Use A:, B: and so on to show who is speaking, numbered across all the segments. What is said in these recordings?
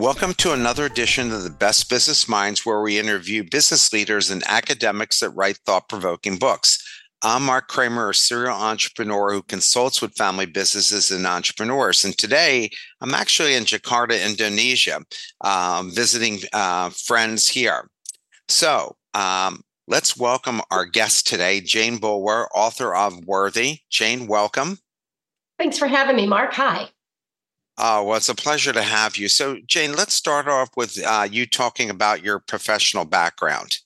A: Welcome to another edition of the Best Business Minds, where we interview business leaders and academics that write thought provoking books. I'm Mark Kramer, a serial entrepreneur who consults with family businesses and entrepreneurs. And today I'm actually in Jakarta, Indonesia, um, visiting uh, friends here. So um, let's welcome our guest today, Jane Boulware, author of Worthy. Jane, welcome.
B: Thanks for having me, Mark. Hi.
A: Oh, well, it's a pleasure to have you. So, Jane, let's start off with uh, you talking about your professional background.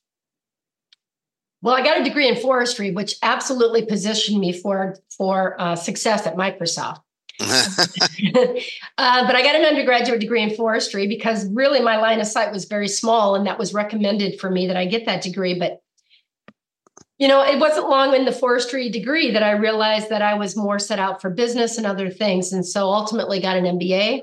B: Well, I got a degree in forestry, which absolutely positioned me for for uh, success at Microsoft. uh, but I got an undergraduate degree in forestry because really my line of sight was very small, and that was recommended for me that I get that degree. But you know, it wasn't long in the forestry degree that I realized that I was more set out for business and other things. And so ultimately got an MBA,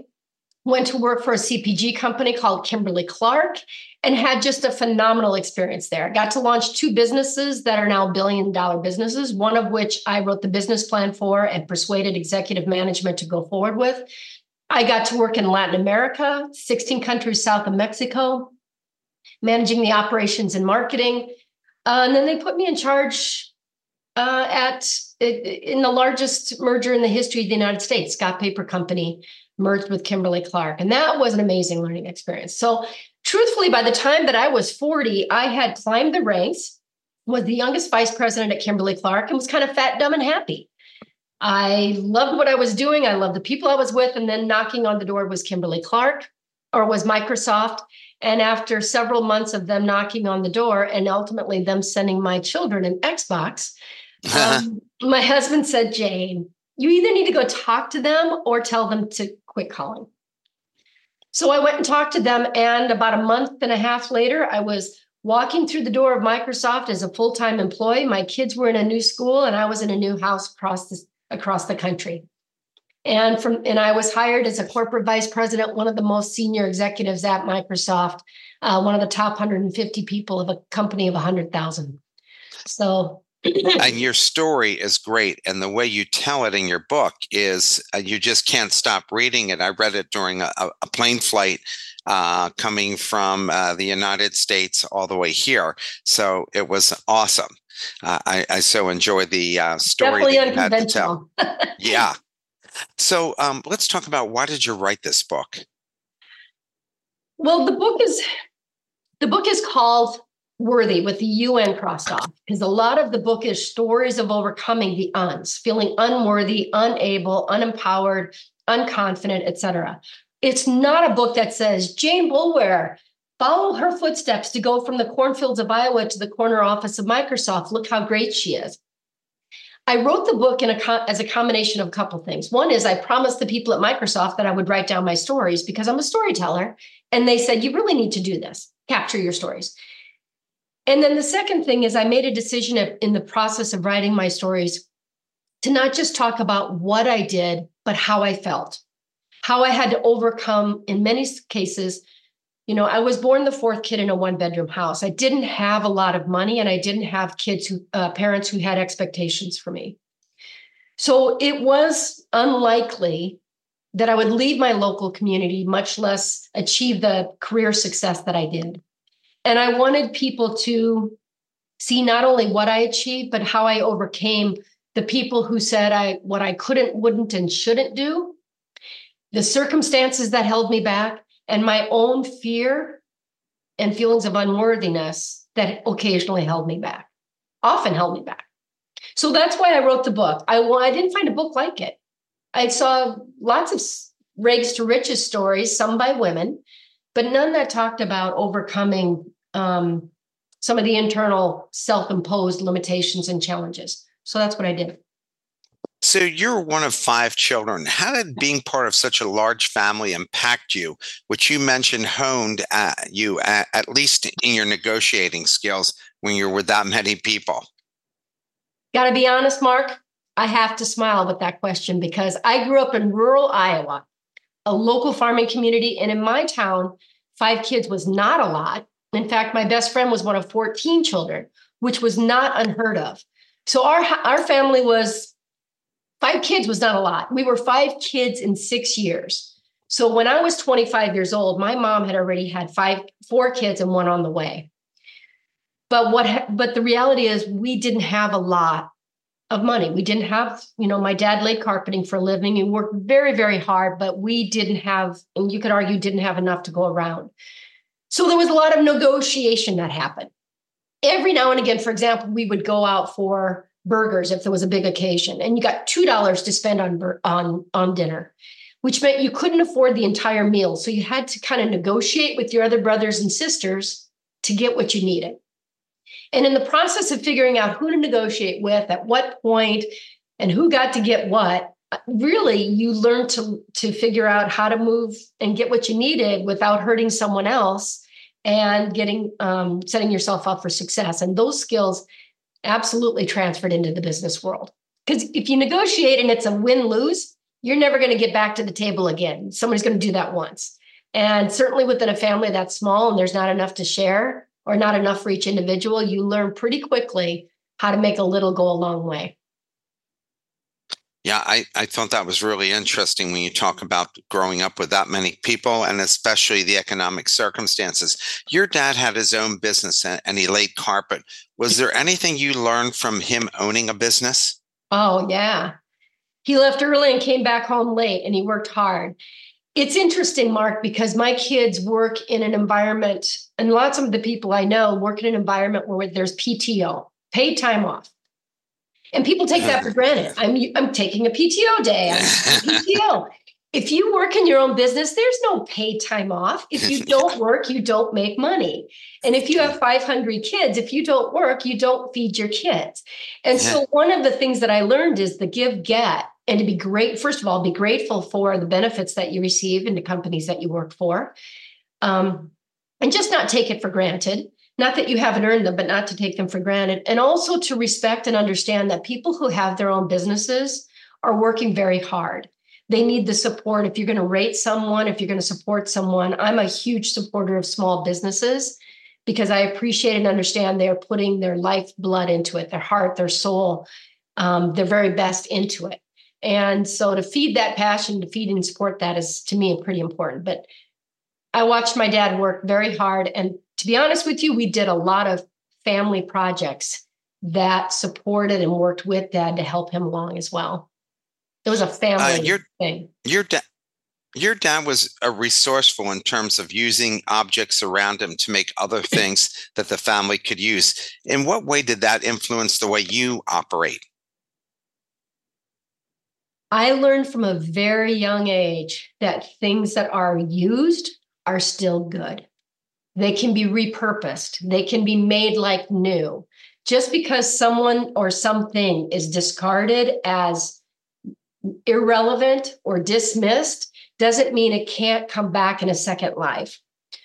B: went to work for a CPG company called Kimberly Clark and had just a phenomenal experience there. Got to launch two businesses that are now billion dollar businesses, one of which I wrote the business plan for and persuaded executive management to go forward with. I got to work in Latin America, 16 countries south of Mexico, managing the operations and marketing uh, and then they put me in charge uh, at in the largest merger in the history of the United States. Scott Paper Company merged with Kimberly Clark, and that was an amazing learning experience. So, truthfully, by the time that I was 40, I had climbed the ranks, was the youngest vice president at Kimberly Clark, and was kind of fat, dumb, and happy. I loved what I was doing. I loved the people I was with, and then knocking on the door was Kimberly Clark, or was Microsoft. And after several months of them knocking on the door and ultimately them sending my children an Xbox, um, my husband said, Jane, you either need to go talk to them or tell them to quit calling. So I went and talked to them. And about a month and a half later, I was walking through the door of Microsoft as a full time employee. My kids were in a new school and I was in a new house across the, across the country and from and I was hired as a corporate vice president, one of the most senior executives at Microsoft, uh, one of the top 150 people of a company of 100,000. So.
A: and your story is great, and the way you tell it in your book is uh, you just can't stop reading it. I read it during a, a plane flight uh, coming from uh, the United States all the way here, so it was awesome. Uh, I, I, so enjoy the uh, story
B: Definitely that you had to tell.
A: yeah, so um, let's talk about why did you write this book?
B: Well, the book is the book is called Worthy with the UN crossed off because a lot of the book is stories of overcoming the uns, feeling unworthy, unable, unempowered, unconfident, etc. It's not a book that says Jane Boulware follow her footsteps to go from the cornfields of Iowa to the corner office of Microsoft. Look how great she is. I wrote the book in a as a combination of a couple things. One is I promised the people at Microsoft that I would write down my stories because I'm a storyteller, and they said you really need to do this, capture your stories. And then the second thing is I made a decision in the process of writing my stories to not just talk about what I did, but how I felt, how I had to overcome, in many cases, you know, I was born the fourth kid in a one bedroom house. I didn't have a lot of money and I didn't have kids who, uh, parents who had expectations for me. So it was unlikely that I would leave my local community, much less achieve the career success that I did. And I wanted people to see not only what I achieved, but how I overcame the people who said I what I couldn't, wouldn't, and shouldn't do, the circumstances that held me back, and my own fear and feelings of unworthiness that occasionally held me back, often held me back. So that's why I wrote the book. I, well, I didn't find a book like it. I saw lots of rags to riches stories, some by women, but none that talked about overcoming um, some of the internal self imposed limitations and challenges. So that's what I did.
A: So you're one of five children. How did being part of such a large family impact you, which you mentioned honed at you at, at least in your negotiating skills when you're with that many people?
B: Got to be honest, Mark. I have to smile with that question because I grew up in rural Iowa, a local farming community. And in my town, five kids was not a lot. In fact, my best friend was one of 14 children, which was not unheard of. So our, our family was five kids was not a lot. We were five kids in six years. So when I was 25 years old, my mom had already had five, four kids and one on the way. But what, but the reality is we didn't have a lot of money. We didn't have, you know, my dad laid carpeting for a living and worked very, very hard, but we didn't have, and you could argue didn't have enough to go around. So there was a lot of negotiation that happened. Every now and again, for example, we would go out for burgers if there was a big occasion, and you got two dollars to spend on on on dinner, which meant you couldn't afford the entire meal. So you had to kind of negotiate with your other brothers and sisters to get what you needed. And in the process of figuring out who to negotiate with at what point and who got to get what, really you learned to to figure out how to move and get what you needed without hurting someone else and getting um, setting yourself up for success. And those skills absolutely transferred into the business world. Because if you negotiate and it's a win lose, you're never going to get back to the table again. Somebody's going to do that once. And certainly within a family that's small and there's not enough to share or not enough for each individual, you learn pretty quickly how to make a little go a long way.
A: Yeah, I, I thought that was really interesting when you talk about growing up with that many people and especially the economic circumstances. Your dad had his own business and he laid carpet. Was there anything you learned from him owning a business?
B: Oh, yeah. He left early and came back home late and he worked hard. It's interesting, Mark, because my kids work in an environment, and lots of the people I know work in an environment where there's PTO, paid time off. And people take that for granted. I'm I'm taking a PTO day. I'm PTO. If you work in your own business, there's no paid time off. If you don't work, you don't make money. And if you have 500 kids, if you don't work, you don't feed your kids. And yeah. so one of the things that I learned is the give get and to be great first of all be grateful for the benefits that you receive in the companies that you work for um, and just not take it for granted not that you haven't earned them, but not to take them for granted. And also to respect and understand that people who have their own businesses are working very hard. They need the support. If you're going to rate someone, if you're going to support someone, I'm a huge supporter of small businesses because I appreciate and understand they're putting their life blood into it, their heart, their soul, um, their very best into it. And so to feed that passion, to feed and support that is to me pretty important. But I watched my dad work very hard and to be honest with you, we did a lot of family projects that supported and worked with dad to help him along as well. It was a family uh, your, thing.
A: Your dad. Your dad was a resourceful in terms of using objects around him to make other things that the family could use. In what way did that influence the way you operate?
B: I learned from a very young age that things that are used are still good. They can be repurposed, they can be made like new. Just because someone or something is discarded as irrelevant or dismissed doesn't mean it can't come back in a second life.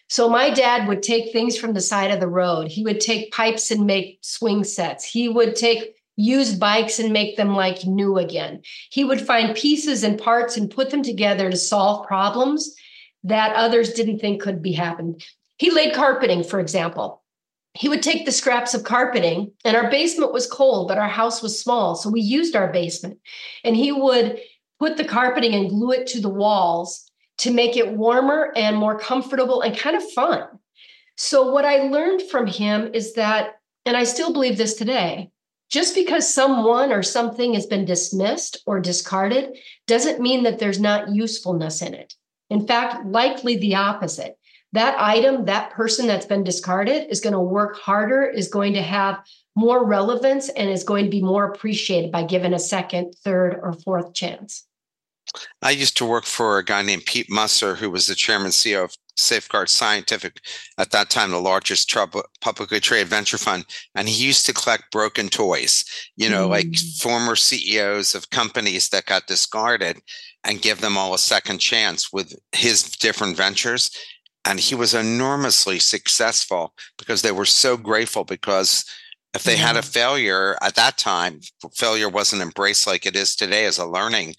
B: So my dad would take things from the side of the road. He would take pipes and make swing sets. He would take used bikes and make them like new again. He would find pieces and parts and put them together to solve problems that others didn't think could be happened. He laid carpeting, for example. He would take the scraps of carpeting, and our basement was cold, but our house was small. So we used our basement. And he would put the carpeting and glue it to the walls to make it warmer and more comfortable and kind of fun. So, what I learned from him is that, and I still believe this today, just because someone or something has been dismissed or discarded doesn't mean that there's not usefulness in it. In fact, likely the opposite that item, that person that's been discarded is going to work harder, is going to have more relevance, and is going to be more appreciated by given a second, third, or fourth chance.
A: I used to work for a guy named Pete Musser, who was the chairman CEO of Safeguard Scientific, at that time, the largest publicly traded venture fund. And he used to collect broken toys, you know, mm. like former CEOs of companies that got discarded and give them all a second chance with his different ventures. And he was enormously successful because they were so grateful because if they had a failure at that time, failure wasn't embraced like it is today as a learning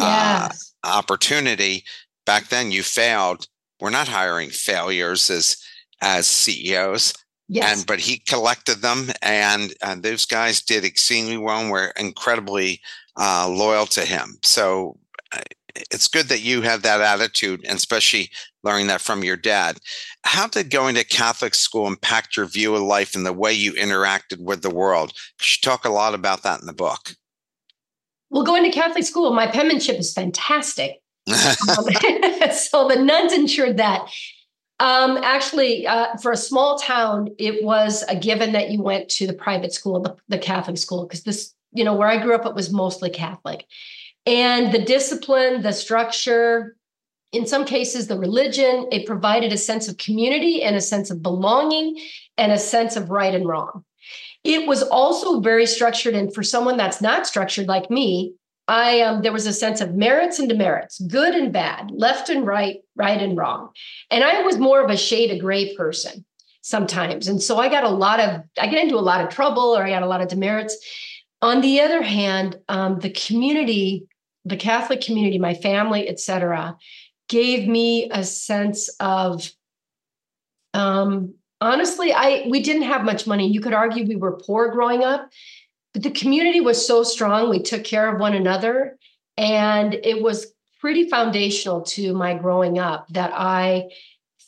A: uh, yes. uh, opportunity. Back then, you failed we're not hiring failures as as CEOs. Yes. And but he collected them, and, and those guys did exceedingly well and were incredibly uh, loyal to him. So uh, it's good that you have that attitude, and especially learning that from your dad. How did going to Catholic school impact your view of life and the way you interacted with the world? You talk a lot about that in the book.
B: Well, going to Catholic school, my penmanship is fantastic um, so the nuns ensured that. Um, actually, uh, for a small town, it was a given that you went to the private school, the, the Catholic school, because this, you know, where I grew up, it was mostly Catholic. And the discipline, the structure, in some cases, the religion, it provided a sense of community and a sense of belonging and a sense of right and wrong. It was also very structured. And for someone that's not structured like me, I um, there was a sense of merits and demerits, good and bad, left and right, right and wrong. And I was more of a shade of gray person sometimes. And so I got a lot of, I get into a lot of trouble or I got a lot of demerits. On the other hand, um, the community, the Catholic community, my family, etc., gave me a sense of um, honestly, I we didn't have much money. You could argue we were poor growing up, but the community was so strong. We took care of one another. And it was pretty foundational to my growing up that I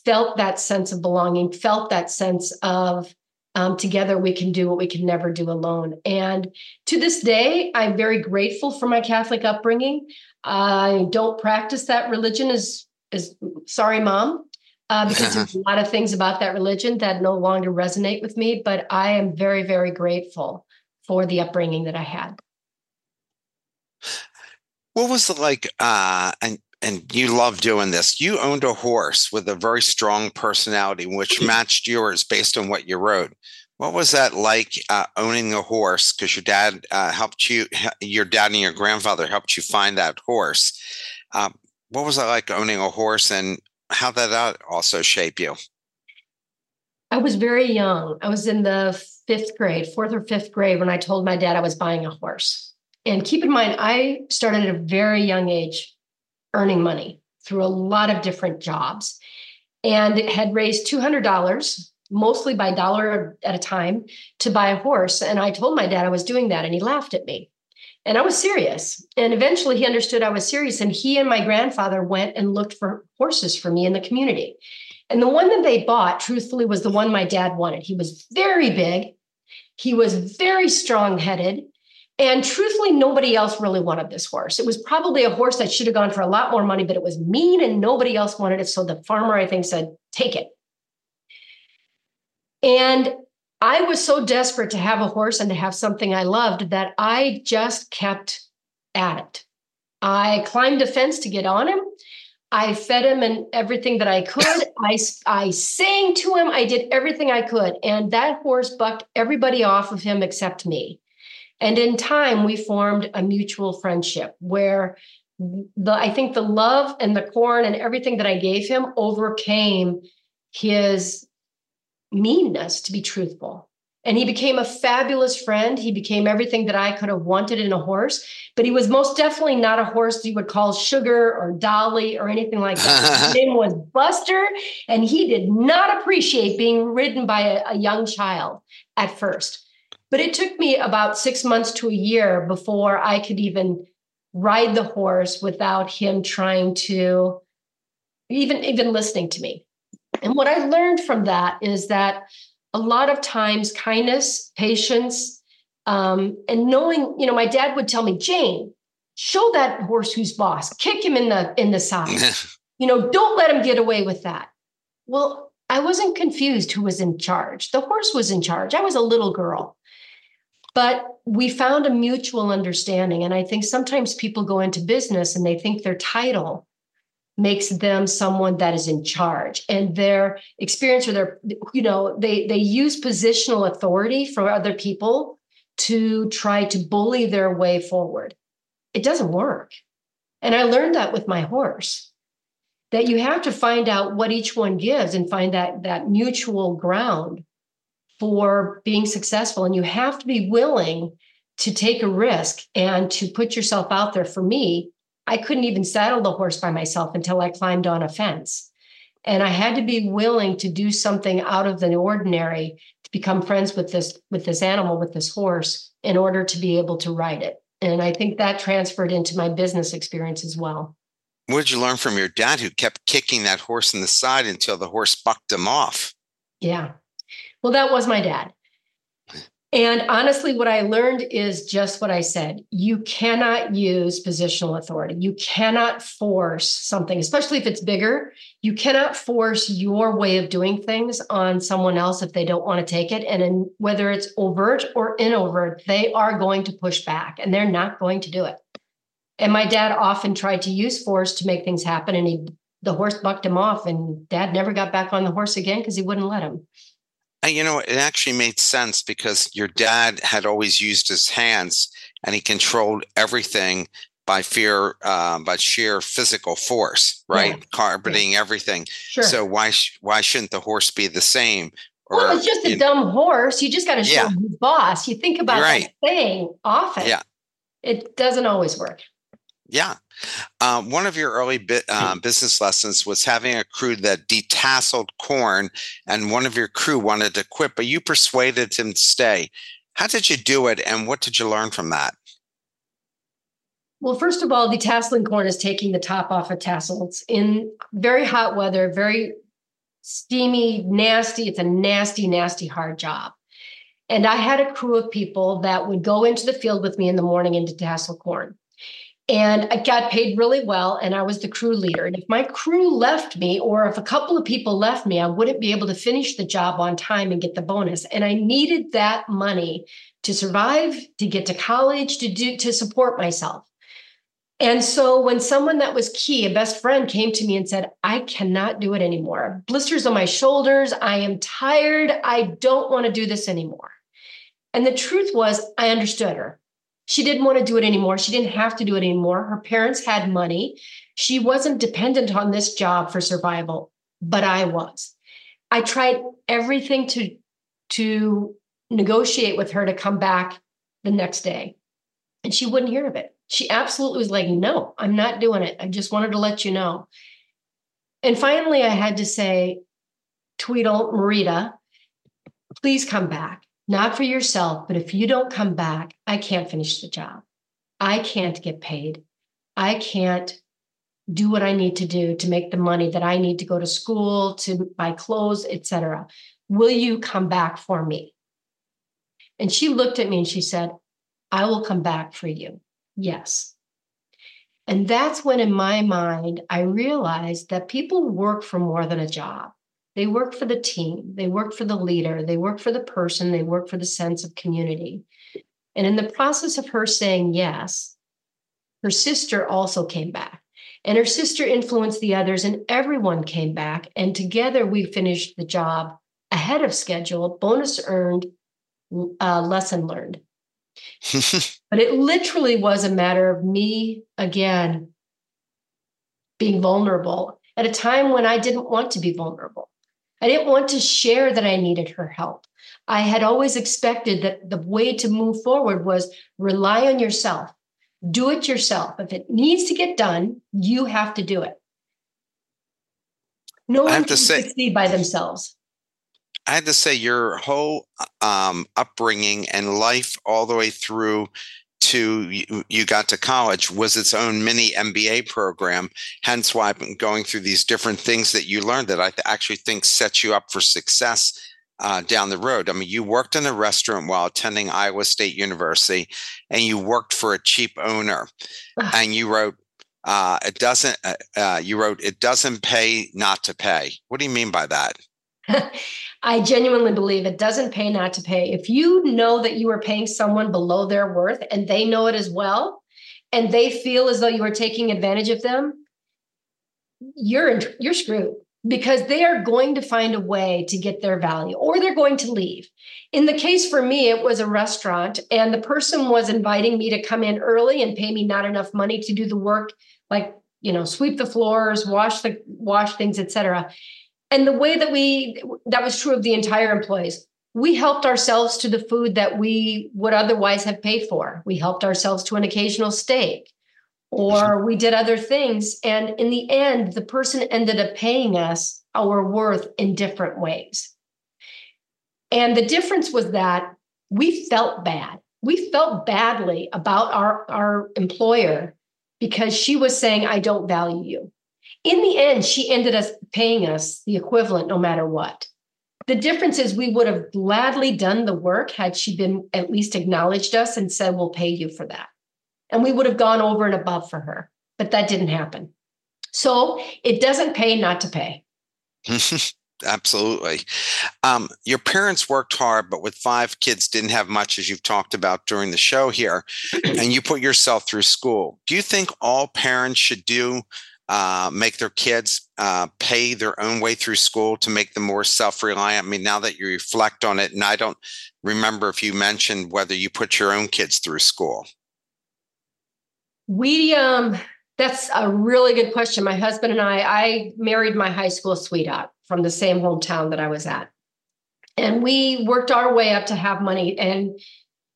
B: felt that sense of belonging, felt that sense of um, together we can do what we can never do alone. And to this day, I'm very grateful for my Catholic upbringing. I don't practice that religion as, as sorry, mom, uh, because there's a lot of things about that religion that no longer resonate with me. But I am very, very grateful for the upbringing that I had.
A: What was it like? Uh, and and you love doing this. You owned a horse with a very strong personality, which matched yours based on what you wrote. What was that like uh, owning a horse? Because your dad uh, helped you, your dad and your grandfather helped you find that horse. Um, what was it like owning a horse, and how did that also shape you?
B: I was very young. I was in the fifth grade, fourth or fifth grade, when I told my dad I was buying a horse. And keep in mind, I started at a very young age earning money through a lot of different jobs and had raised $200 mostly by dollar at a time to buy a horse and i told my dad i was doing that and he laughed at me and i was serious and eventually he understood i was serious and he and my grandfather went and looked for horses for me in the community and the one that they bought truthfully was the one my dad wanted he was very big he was very strong headed. And truthfully, nobody else really wanted this horse. It was probably a horse that should have gone for a lot more money, but it was mean and nobody else wanted it. So the farmer, I think, said, take it. And I was so desperate to have a horse and to have something I loved that I just kept at it. I climbed a fence to get on him. I fed him and everything that I could. I, I sang to him. I did everything I could. And that horse bucked everybody off of him except me. And in time, we formed a mutual friendship where the I think the love and the corn and everything that I gave him overcame his meanness, to be truthful. And he became a fabulous friend. He became everything that I could have wanted in a horse, but he was most definitely not a horse you would call Sugar or Dolly or anything like that. His name was Buster, and he did not appreciate being ridden by a, a young child at first. But it took me about six months to a year before I could even ride the horse without him trying to even even listening to me. And what I learned from that is that a lot of times kindness, patience, um, and knowing, you know, my dad would tell me, Jane, show that horse who's boss, kick him in the in the side. you know, don't let him get away with that. Well, I wasn't confused who was in charge. The horse was in charge. I was a little girl. But we found a mutual understanding. And I think sometimes people go into business and they think their title makes them someone that is in charge. And their experience or their you know they they use positional authority for other people to try to bully their way forward. It doesn't work. And i learned that with my horse that you have to find out what each one gives and find that that mutual ground for being successful. And you have to be willing to take a risk and to put yourself out there. For me I couldn't even saddle the horse by myself until I climbed on a fence. And I had to be willing to do something out of the ordinary to become friends with this with this animal, with this horse, in order to be able to ride it. And I think that transferred into my business experience as well.
A: What did you learn from your dad who kept kicking that horse in the side until the horse bucked him off?
B: Yeah. Well, that was my dad. And honestly, what I learned is just what I said. You cannot use positional authority. You cannot force something, especially if it's bigger. You cannot force your way of doing things on someone else if they don't want to take it. And in, whether it's overt or inovert, they are going to push back and they're not going to do it. And my dad often tried to use force to make things happen. And he, the horse bucked him off, and dad never got back on the horse again because he wouldn't let him.
A: And you know, it actually made sense because your dad had always used his hands and he controlled everything by fear, uh, by sheer physical force, right? Yeah. Carpeting yeah. everything. Sure. So why sh- why shouldn't the horse be the same?
B: Or, well, it's just a dumb know, horse. You just got to show yeah. boss. You think about right. that thing often. Yeah. It doesn't always work.
A: Yeah. Uh, one of your early bi- uh, business lessons was having a crew that detasseled corn, and one of your crew wanted to quit, but you persuaded him to stay. How did you do it, and what did you learn from that?
B: Well, first of all, detasseling corn is taking the top off of tassels in very hot weather, very steamy, nasty. It's a nasty, nasty, hard job. And I had a crew of people that would go into the field with me in the morning and detassel corn. And I got paid really well, and I was the crew leader. And if my crew left me, or if a couple of people left me, I wouldn't be able to finish the job on time and get the bonus. And I needed that money to survive, to get to college, to do to support myself. And so when someone that was key, a best friend, came to me and said, I cannot do it anymore. Blisters on my shoulders. I am tired. I don't want to do this anymore. And the truth was, I understood her. She didn't want to do it anymore. She didn't have to do it anymore. Her parents had money. She wasn't dependent on this job for survival, but I was. I tried everything to to negotiate with her to come back the next day. And she wouldn't hear of it. She absolutely was like, no, I'm not doing it. I just wanted to let you know. And finally, I had to say, Tweedle, Marita, please come back not for yourself, but if you don't come back, I can't finish the job. I can't get paid. I can't do what I need to do to make the money that I need to go to school, to buy clothes, etc. Will you come back for me? And she looked at me and she said, I will come back for you. Yes. And that's when, in my mind, I realized that people work for more than a job. They work for the team, they work for the leader, they work for the person, they work for the sense of community. And in the process of her saying yes, her sister also came back. And her sister influenced the others, and everyone came back. And together we finished the job ahead of schedule, bonus earned, uh, lesson learned. but it literally was a matter of me, again, being vulnerable at a time when I didn't want to be vulnerable. I didn't want to share that I needed her help. I had always expected that the way to move forward was rely on yourself, do it yourself. If it needs to get done, you have to do it. No one can say, succeed by themselves.
A: I had to say, your whole um, upbringing and life, all the way through to you, got to college was its own mini MBA program. Hence why I've been going through these different things that you learned that I th- actually think sets you up for success uh, down the road. I mean, you worked in a restaurant while attending Iowa State University, and you worked for a cheap owner, and you wrote. Uh, it doesn't. Uh, uh, you wrote. It doesn't pay not to pay. What do you mean by that?
B: I genuinely believe it doesn't pay not to pay. If you know that you are paying someone below their worth and they know it as well, and they feel as though you are taking advantage of them, you're you're screwed because they are going to find a way to get their value or they're going to leave. In the case for me, it was a restaurant and the person was inviting me to come in early and pay me not enough money to do the work like, you know, sweep the floors, wash the wash things, etc. And the way that we that was true of the entire employees. We helped ourselves to the food that we would otherwise have paid for. We helped ourselves to an occasional steak or we did other things. And in the end, the person ended up paying us our worth in different ways. And the difference was that we felt bad. We felt badly about our, our employer because she was saying, I don't value you. In the end, she ended up paying us the equivalent no matter what. The difference is we would have gladly done the work had she been at least acknowledged us and said, We'll pay you for that and we would have gone over and above for her, but that didn't happen. So it doesn't pay not to pay.
A: Absolutely. Um, your parents worked hard, but with five kids, didn't have much, as you've talked about during the show here, and you put yourself through school. Do you think all parents should do uh, make their kids uh, pay their own way through school to make them more self-reliant? I mean, now that you reflect on it, and I don't remember if you mentioned whether you put your own kids through school.
B: We um that's a really good question. My husband and I I married my high school sweetheart from the same hometown that I was at. And we worked our way up to have money and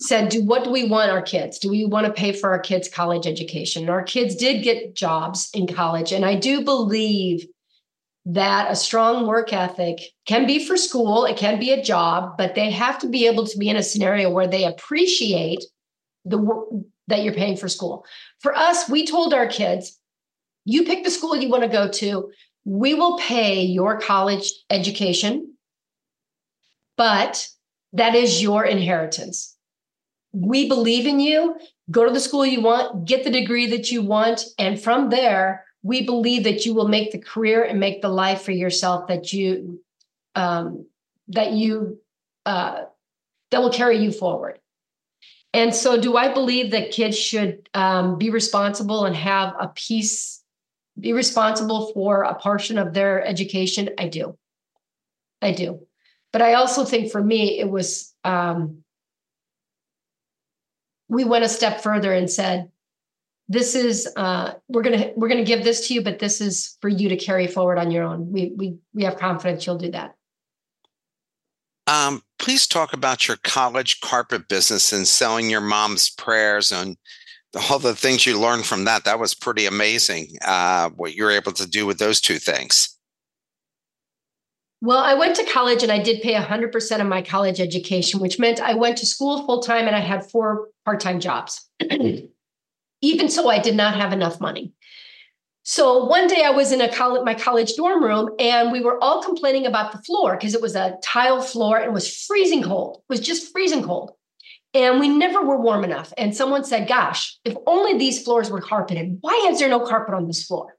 B: said, do what do we want our kids? Do we want to pay for our kids' college education? And our kids did get jobs in college. And I do believe that a strong work ethic can be for school, it can be a job, but they have to be able to be in a scenario where they appreciate the work that you're paying for school. For us, we told our kids, you pick the school you want to go to. We will pay your college education, but that is your inheritance. We believe in you. Go to the school you want, get the degree that you want. And from there, we believe that you will make the career and make the life for yourself that you um, that you uh, that will carry you forward. And so, do I believe that kids should um, be responsible and have a piece, be responsible for a portion of their education? I do. I do. But I also think for me, it was, um, we went a step further and said, this is uh, we're gonna we're gonna give this to you, but this is for you to carry forward on your own. We we we have confidence you'll do that.
A: Um, please talk about your college carpet business and selling your mom's prayers and all the things you learned from that. That was pretty amazing. Uh, what you're able to do with those two things.
B: Well, I went to college and I did pay 100% of my college education, which meant I went to school full time and I had four part time jobs. Even so, I did not have enough money. So one day I was in a college, my college dorm room and we were all complaining about the floor because it was a tile floor and was freezing cold. It was just freezing cold. And we never were warm enough. And someone said, Gosh, if only these floors were carpeted, why is there no carpet on this floor?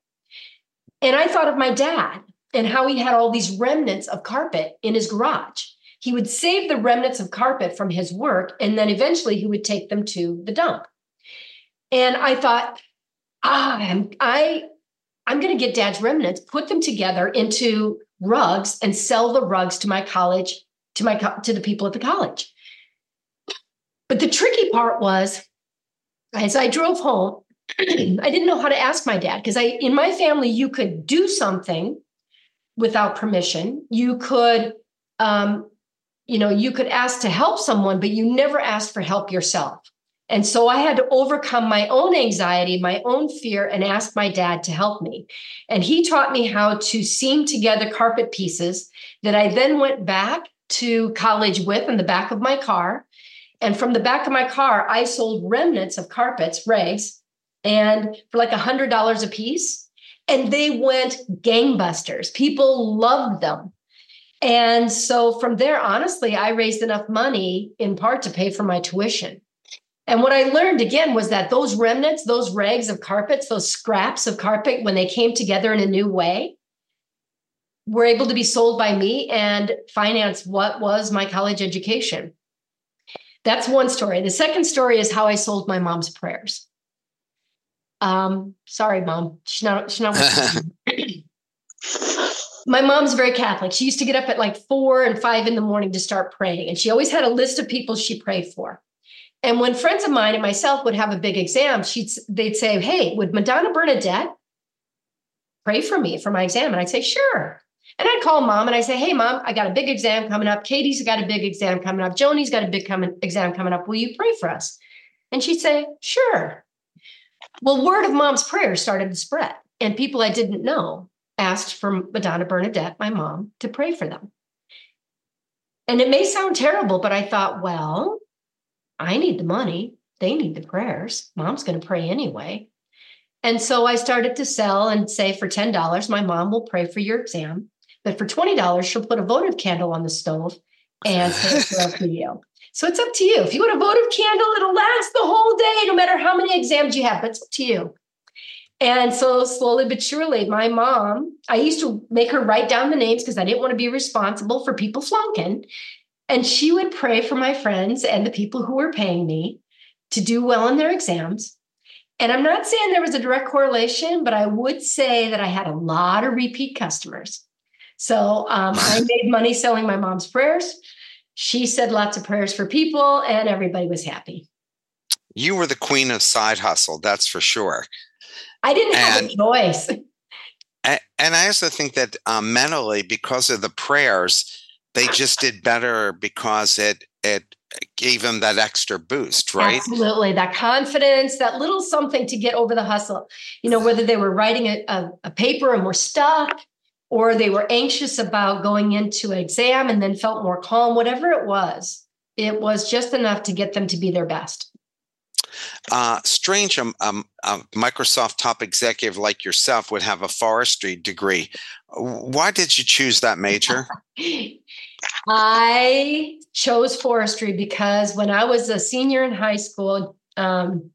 B: And I thought of my dad and how he had all these remnants of carpet in his garage. He would save the remnants of carpet from his work and then eventually he would take them to the dump. And I thought, ah, I'm I'm going to get dad's remnants, put them together into rugs and sell the rugs to my college, to my to the people at the college. But the tricky part was as I drove home, I didn't know how to ask my dad because I in my family you could do something without permission. You could um, you know, you could ask to help someone, but you never asked for help yourself. And so I had to overcome my own anxiety, my own fear, and ask my dad to help me. And he taught me how to seam together carpet pieces that I then went back to college with in the back of my car. And from the back of my car, I sold remnants of carpets, rags, and for like a $100 a piece. And they went gangbusters. People loved them. And so from there, honestly, I raised enough money in part to pay for my tuition. And what I learned again was that those remnants, those rags of carpets, those scraps of carpet, when they came together in a new way, were able to be sold by me and finance what was my college education. That's one story. The second story is how I sold my mom's prayers. Um, sorry, mom. She's not, she's not. my mom's very Catholic. She used to get up at like four and five in the morning to start praying. And she always had a list of people she prayed for. And when friends of mine and myself would have a big exam, she'd they'd say, Hey, would Madonna Bernadette pray for me for my exam? And I'd say, Sure. And I'd call mom and I say, Hey, mom, I got a big exam coming up. Katie's got a big exam coming up. Joni's got a big coming, exam coming up. Will you pray for us? And she'd say, Sure. Well, word of mom's prayer started to spread, and people I didn't know asked for Madonna Bernadette, my mom, to pray for them. And it may sound terrible, but I thought, well, I need the money. They need the prayers. Mom's going to pray anyway. And so I started to sell and say for $10, my mom will pray for your exam. But for $20, she'll put a votive candle on the stove and pray for you. So it's up to you. If you want a votive candle, it'll last the whole day, no matter how many exams you have. But it's up to you. And so slowly but surely, my mom, I used to make her write down the names because I didn't want to be responsible for people flunking. And she would pray for my friends and the people who were paying me to do well in their exams. And I'm not saying there was a direct correlation, but I would say that I had a lot of repeat customers. So um, I made money selling my mom's prayers. She said lots of prayers for people, and everybody was happy.
A: You were the queen of side hustle, that's for sure.
B: I didn't have and, a choice.
A: And I also think that um, mentally, because of the prayers, they just did better because it it gave them that extra boost, right?
B: Absolutely, that confidence, that little something to get over the hustle. You know, whether they were writing a, a, a paper and were stuck, or they were anxious about going into an exam and then felt more calm, whatever it was, it was just enough to get them to be their best.
A: Uh, strange, um, um, a Microsoft top executive like yourself would have a forestry degree. Why did you choose that major?
B: I chose forestry because when I was a senior in high school, um,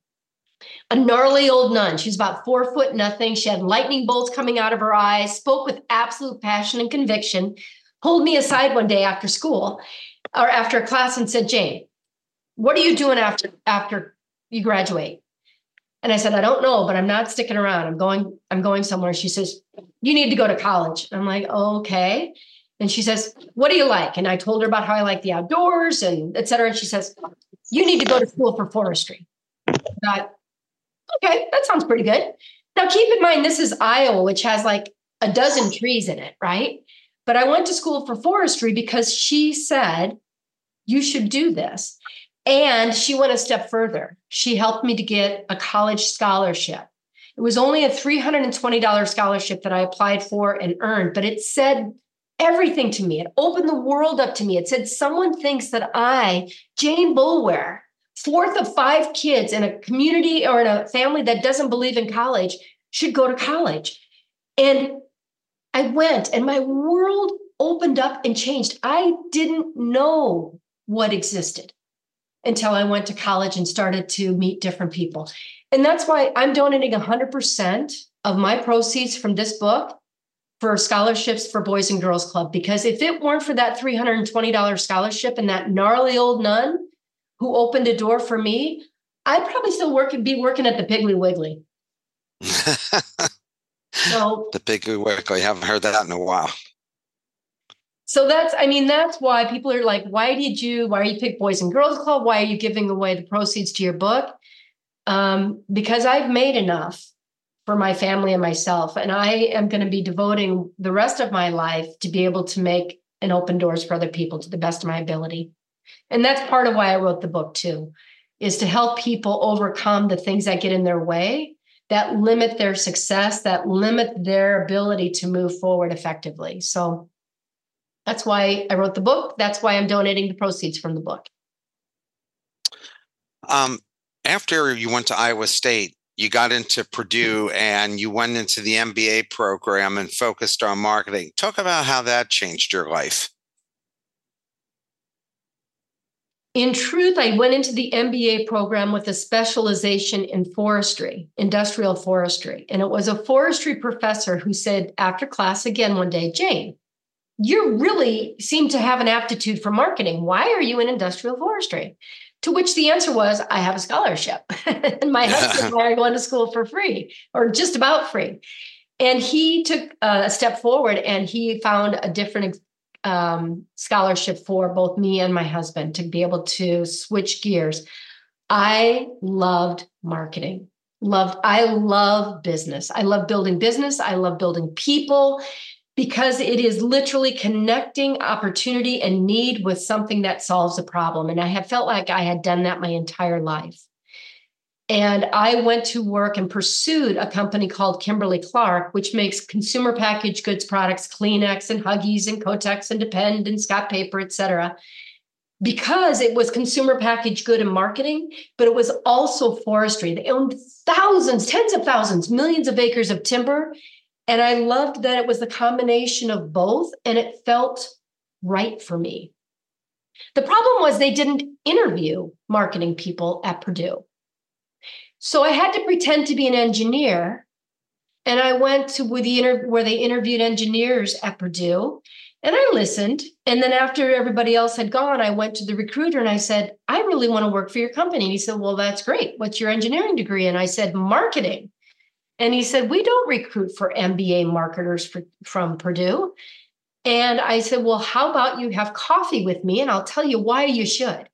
B: a gnarly old nun, she was about four foot nothing. She had lightning bolts coming out of her eyes, spoke with absolute passion and conviction, pulled me aside one day after school or after a class and said, Jane, what are you doing after after you graduate? And I said, I don't know, but I'm not sticking around. I'm going, I'm going somewhere. She says, You need to go to college. I'm like, okay. And she says, What do you like? And I told her about how I like the outdoors and et cetera. And she says, You need to go to school for forestry. I thought, okay, that sounds pretty good. Now keep in mind, this is Iowa, which has like a dozen trees in it, right? But I went to school for forestry because she said, You should do this. And she went a step further. She helped me to get a college scholarship. It was only a $320 scholarship that I applied for and earned, but it said everything to me. It opened the world up to me. It said, someone thinks that I, Jane Boulware, fourth of five kids in a community or in a family that doesn't believe in college, should go to college. And I went, and my world opened up and changed. I didn't know what existed until I went to college and started to meet different people. And that's why I'm donating 100% of my proceeds from this book for scholarships for Boys and Girls Club. Because if it weren't for that $320 scholarship and that gnarly old nun who opened a door for me, I'd probably still work be working at the Piggly Wiggly.
A: so the Piggly Wiggly, I haven't heard that in a while
B: so that's i mean that's why people are like why did you why are you pick boys and girls club? Why are you giving away the proceeds to your book? Um, because i've made enough for my family and myself and i am going to be devoting the rest of my life to be able to make and open doors for other people to the best of my ability. And that's part of why i wrote the book too is to help people overcome the things that get in their way that limit their success that limit their ability to move forward effectively. So that's why I wrote the book. That's why I'm donating the proceeds from the book.
A: Um, after you went to Iowa State, you got into Purdue and you went into the MBA program and focused on marketing. Talk about how that changed your life.
B: In truth, I went into the MBA program with a specialization in forestry, industrial forestry. And it was a forestry professor who said after class again one day, Jane, you really seem to have an aptitude for marketing. Why are you in industrial forestry? To which the answer was, I have a scholarship. and my husband and I are going to school for free or just about free. And he took a step forward and he found a different um, scholarship for both me and my husband to be able to switch gears. I loved marketing. Loved, I love business. I love building business. I love building people because it is literally connecting opportunity and need with something that solves a problem. And I have felt like I had done that my entire life. And I went to work and pursued a company called Kimberly Clark, which makes consumer packaged goods products, Kleenex and Huggies and Kotex and Depend and Scott Paper, et cetera, because it was consumer packaged good and marketing, but it was also forestry. They owned thousands, tens of thousands, millions of acres of timber. And I loved that it was the combination of both, and it felt right for me. The problem was they didn't interview marketing people at Purdue. So I had to pretend to be an engineer. And I went to where they interviewed engineers at Purdue and I listened. And then after everybody else had gone, I went to the recruiter and I said, I really want to work for your company. And he said, Well, that's great. What's your engineering degree? And I said, Marketing. And he said, We don't recruit for MBA marketers for, from Purdue. And I said, Well, how about you have coffee with me and I'll tell you why you should.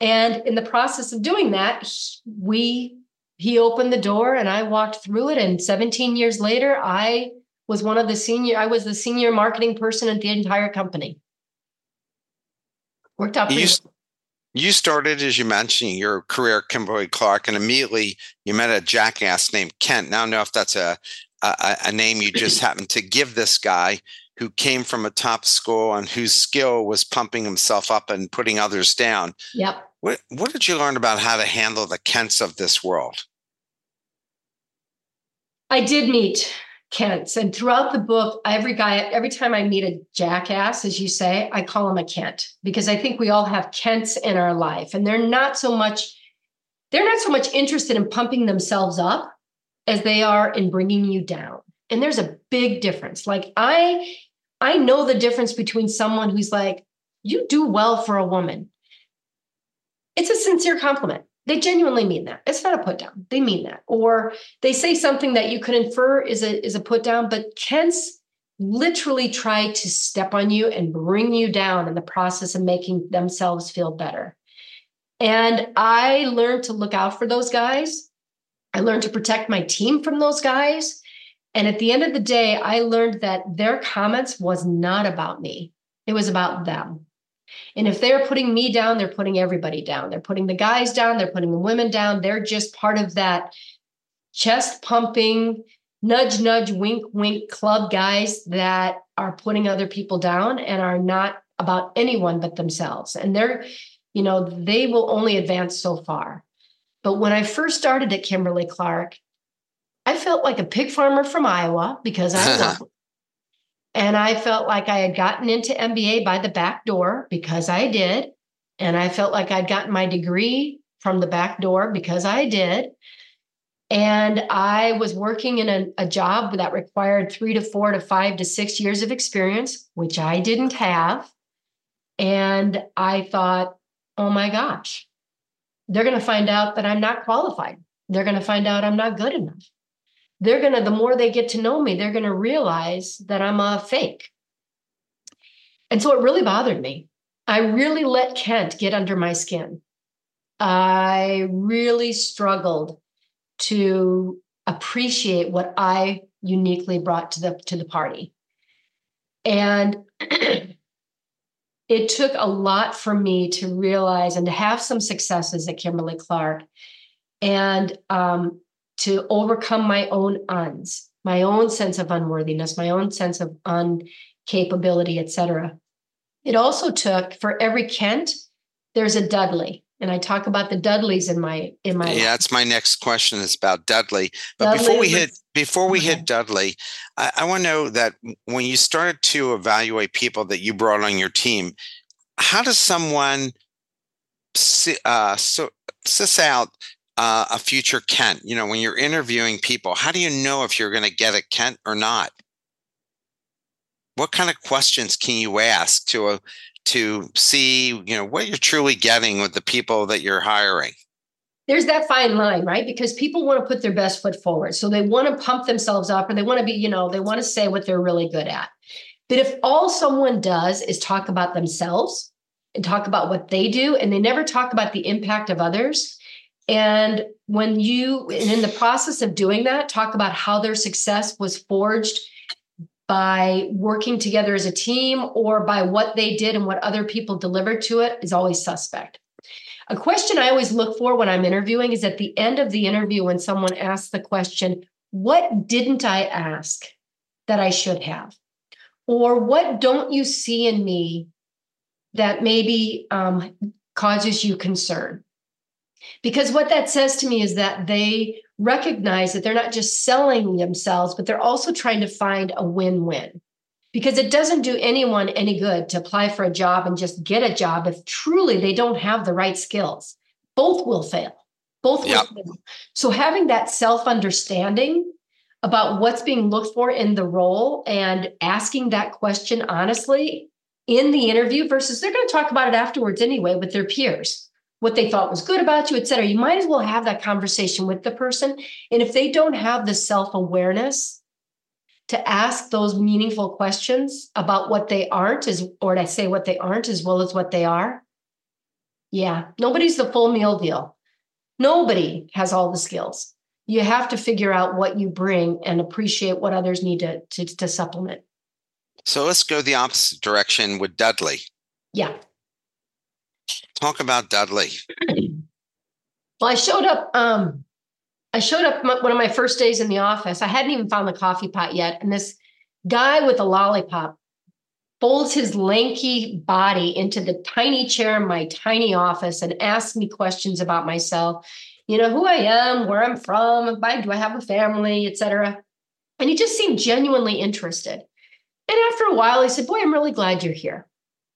B: And in the process of doing that, we he opened the door and I walked through it. And 17 years later, I was one of the senior, I was the senior marketing person at the entire company. Worked out
A: you, you started, as you mentioned, your career at Kimberly Clark, and immediately you met a jackass named Kent. Now, I don't know if that's a, a, a name you just happened to give this guy who came from a top school and whose skill was pumping himself up and putting others down.
B: Yep.
A: What, what did you learn about how to handle the Kents of this world?
B: I did meet Kents, and throughout the book, every guy, every time I meet a jackass, as you say, I call him a Kent because I think we all have Kents in our life, and they're not so much they're not so much interested in pumping themselves up as they are in bringing you down. And there's a big difference. Like I I know the difference between someone who's like, you do well for a woman it's a sincere compliment. They genuinely mean that. It's not a put down. They mean that. Or they say something that you could infer is a is a put down, but Kent's literally try to step on you and bring you down in the process of making themselves feel better. And I learned to look out for those guys. I learned to protect my team from those guys. And at the end of the day, I learned that their comments was not about me. It was about them. And if they're putting me down, they're putting everybody down. They're putting the guys down, they're putting the women down. They're just part of that chest pumping, nudge, nudge, wink, wink club guys that are putting other people down and are not about anyone but themselves. And they're, you know, they will only advance so far. But when I first started at Kimberly Clark, I felt like a pig farmer from Iowa because I And I felt like I had gotten into MBA by the back door because I did. And I felt like I'd gotten my degree from the back door because I did. And I was working in a, a, job that required three to four to five to six years of experience, which I didn't have. And I thought, oh my gosh, they're going to find out that I'm not qualified. They're going to find out I'm not good enough they're going to, the more they get to know me, they're going to realize that I'm a fake. And so it really bothered me. I really let Kent get under my skin. I really struggled to appreciate what I uniquely brought to the to the party. And it took a lot for me to realize and to have some successes at Kimberly Clark and um, to overcome my own uns, my own sense of unworthiness, my own sense of uncapability, etc. It also took for every Kent, there's a Dudley. And I talk about the Dudleys in my in my
A: Yeah, that's my next question is about Dudley. But Dudley before we hit before we hit Dudley, I, I want to know that when you started to evaluate people that you brought on your team, how does someone uh, so, suss out uh, a future Kent? You know, when you're interviewing people, how do you know if you're going to get a Kent or not? What kind of questions can you ask to uh, to see, you know, what you're truly getting with the people that you're hiring?
B: there's that fine line, right? Because people want to put their best foot forward. So they want to pump themselves up or they want to be, you know, they want to say what they're really good at. But if all someone does is talk about themselves and talk about what they do, and they never talk about the impact of others, and when you, and in the process of doing that, talk about how their success was forged by working together as a team or by what they did and what other people delivered to it, is always suspect. A question I always look for when I'm interviewing is at the end of the interview when someone asks the question, What didn't I ask that I should have? Or what don't you see in me that maybe um, causes you concern? Because what that says to me is that they recognize that they're not just selling themselves, but they're also trying to find a win win because it doesn't do anyone any good to apply for a job and just get a job if truly they don't have the right skills. Both will fail. Both yep. will fail. So having that self understanding about what's being looked for in the role and asking that question honestly in the interview versus they're going to talk about it afterwards anyway with their peers what they thought was good about you et cetera. You might as well have that conversation with the person. And if they don't have the self-awareness to ask those meaningful questions about what they aren't is or to say what they aren't as well as what they are yeah nobody's the full meal deal. Nobody has all the skills. You have to figure out what you bring and appreciate what others need to, to, to supplement.
A: So let's go the opposite direction with dudley.
B: Yeah
A: talk about dudley
B: well i showed up um I showed up one of my first days in the office. I hadn't even found the coffee pot yet. And this guy with a lollipop folds his lanky body into the tiny chair in my tiny office and asks me questions about myself. You know, who I am, where I'm from, do I have a family, etc. And he just seemed genuinely interested. And after a while, he said, Boy, I'm really glad you're here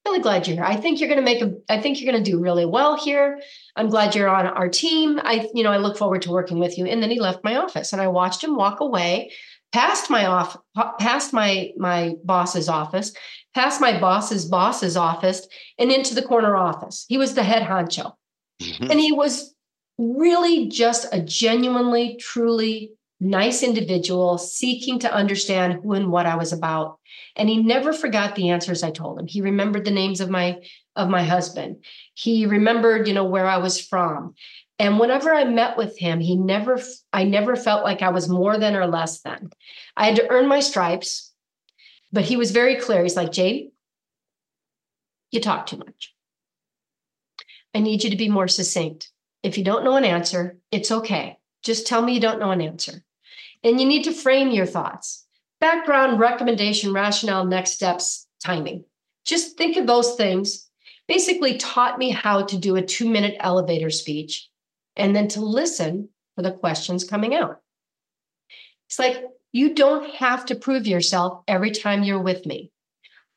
B: really glad you're here. I think you're going to make a, I think you're going to do really well here. I'm glad you're on our team. I, you know, I look forward to working with you. And then he left my office and I watched him walk away past my off, past my, my boss's office, past my boss's boss's office and into the corner office. He was the head honcho. Mm-hmm. And he was really just a genuinely, truly nice individual seeking to understand who and what I was about. And he never forgot the answers I told him. He remembered the names of my of my husband. He remembered, you know, where I was from. And whenever I met with him, he never I never felt like I was more than or less than. I had to earn my stripes, but he was very clear. He's like, "Jane, you talk too much. I need you to be more succinct. If you don't know an answer, it's okay. Just tell me you don't know an answer. And you need to frame your thoughts. Background, recommendation, rationale, next steps, timing. Just think of those things. Basically, taught me how to do a two minute elevator speech and then to listen for the questions coming out. It's like you don't have to prove yourself every time you're with me.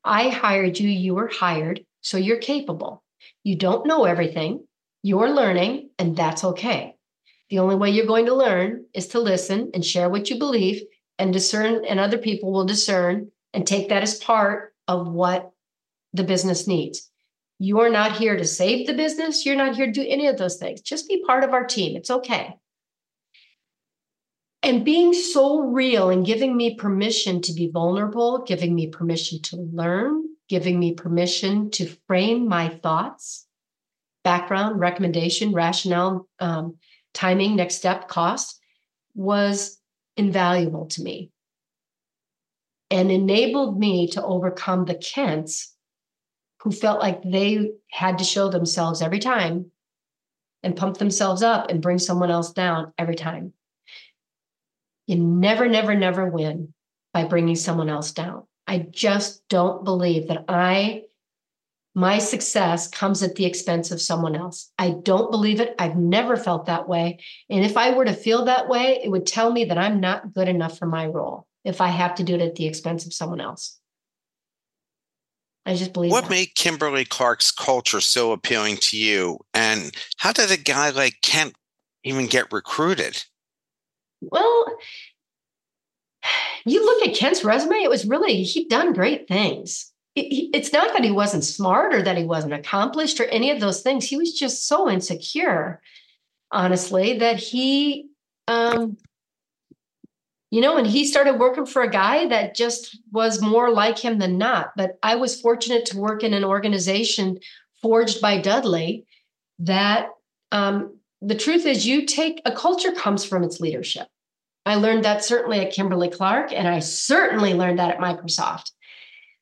B: I hired you, you were hired, so you're capable. You don't know everything, you're learning, and that's okay. The only way you're going to learn is to listen and share what you believe and discern, and other people will discern and take that as part of what the business needs. You are not here to save the business. You're not here to do any of those things. Just be part of our team. It's okay. And being so real and giving me permission to be vulnerable, giving me permission to learn, giving me permission to frame my thoughts, background, recommendation, rationale, um, timing, next step, cost was invaluable to me and enabled me to overcome the Kents who felt like they had to show themselves every time and pump themselves up and bring someone else down every time. You never, never, never win by bringing someone else down. I just don't believe that I my success comes at the expense of someone else. I don't believe it. I've never felt that way. And if I were to feel that way, it would tell me that I'm not good enough for my role if I have to do it at the expense of someone else. I just believe
A: What
B: that.
A: made Kimberly Clark's culture so appealing to you? And how did a guy like Kent even get recruited?
B: Well, you look at Kent's resume, it was really, he'd done great things it's not that he wasn't smart or that he wasn't accomplished or any of those things. He was just so insecure honestly, that he, um, you know, and he started working for a guy that just was more like him than not. But I was fortunate to work in an organization forged by Dudley that um, the truth is, you take a culture comes from its leadership. I learned that certainly at Kimberly Clark, and I certainly learned that at Microsoft.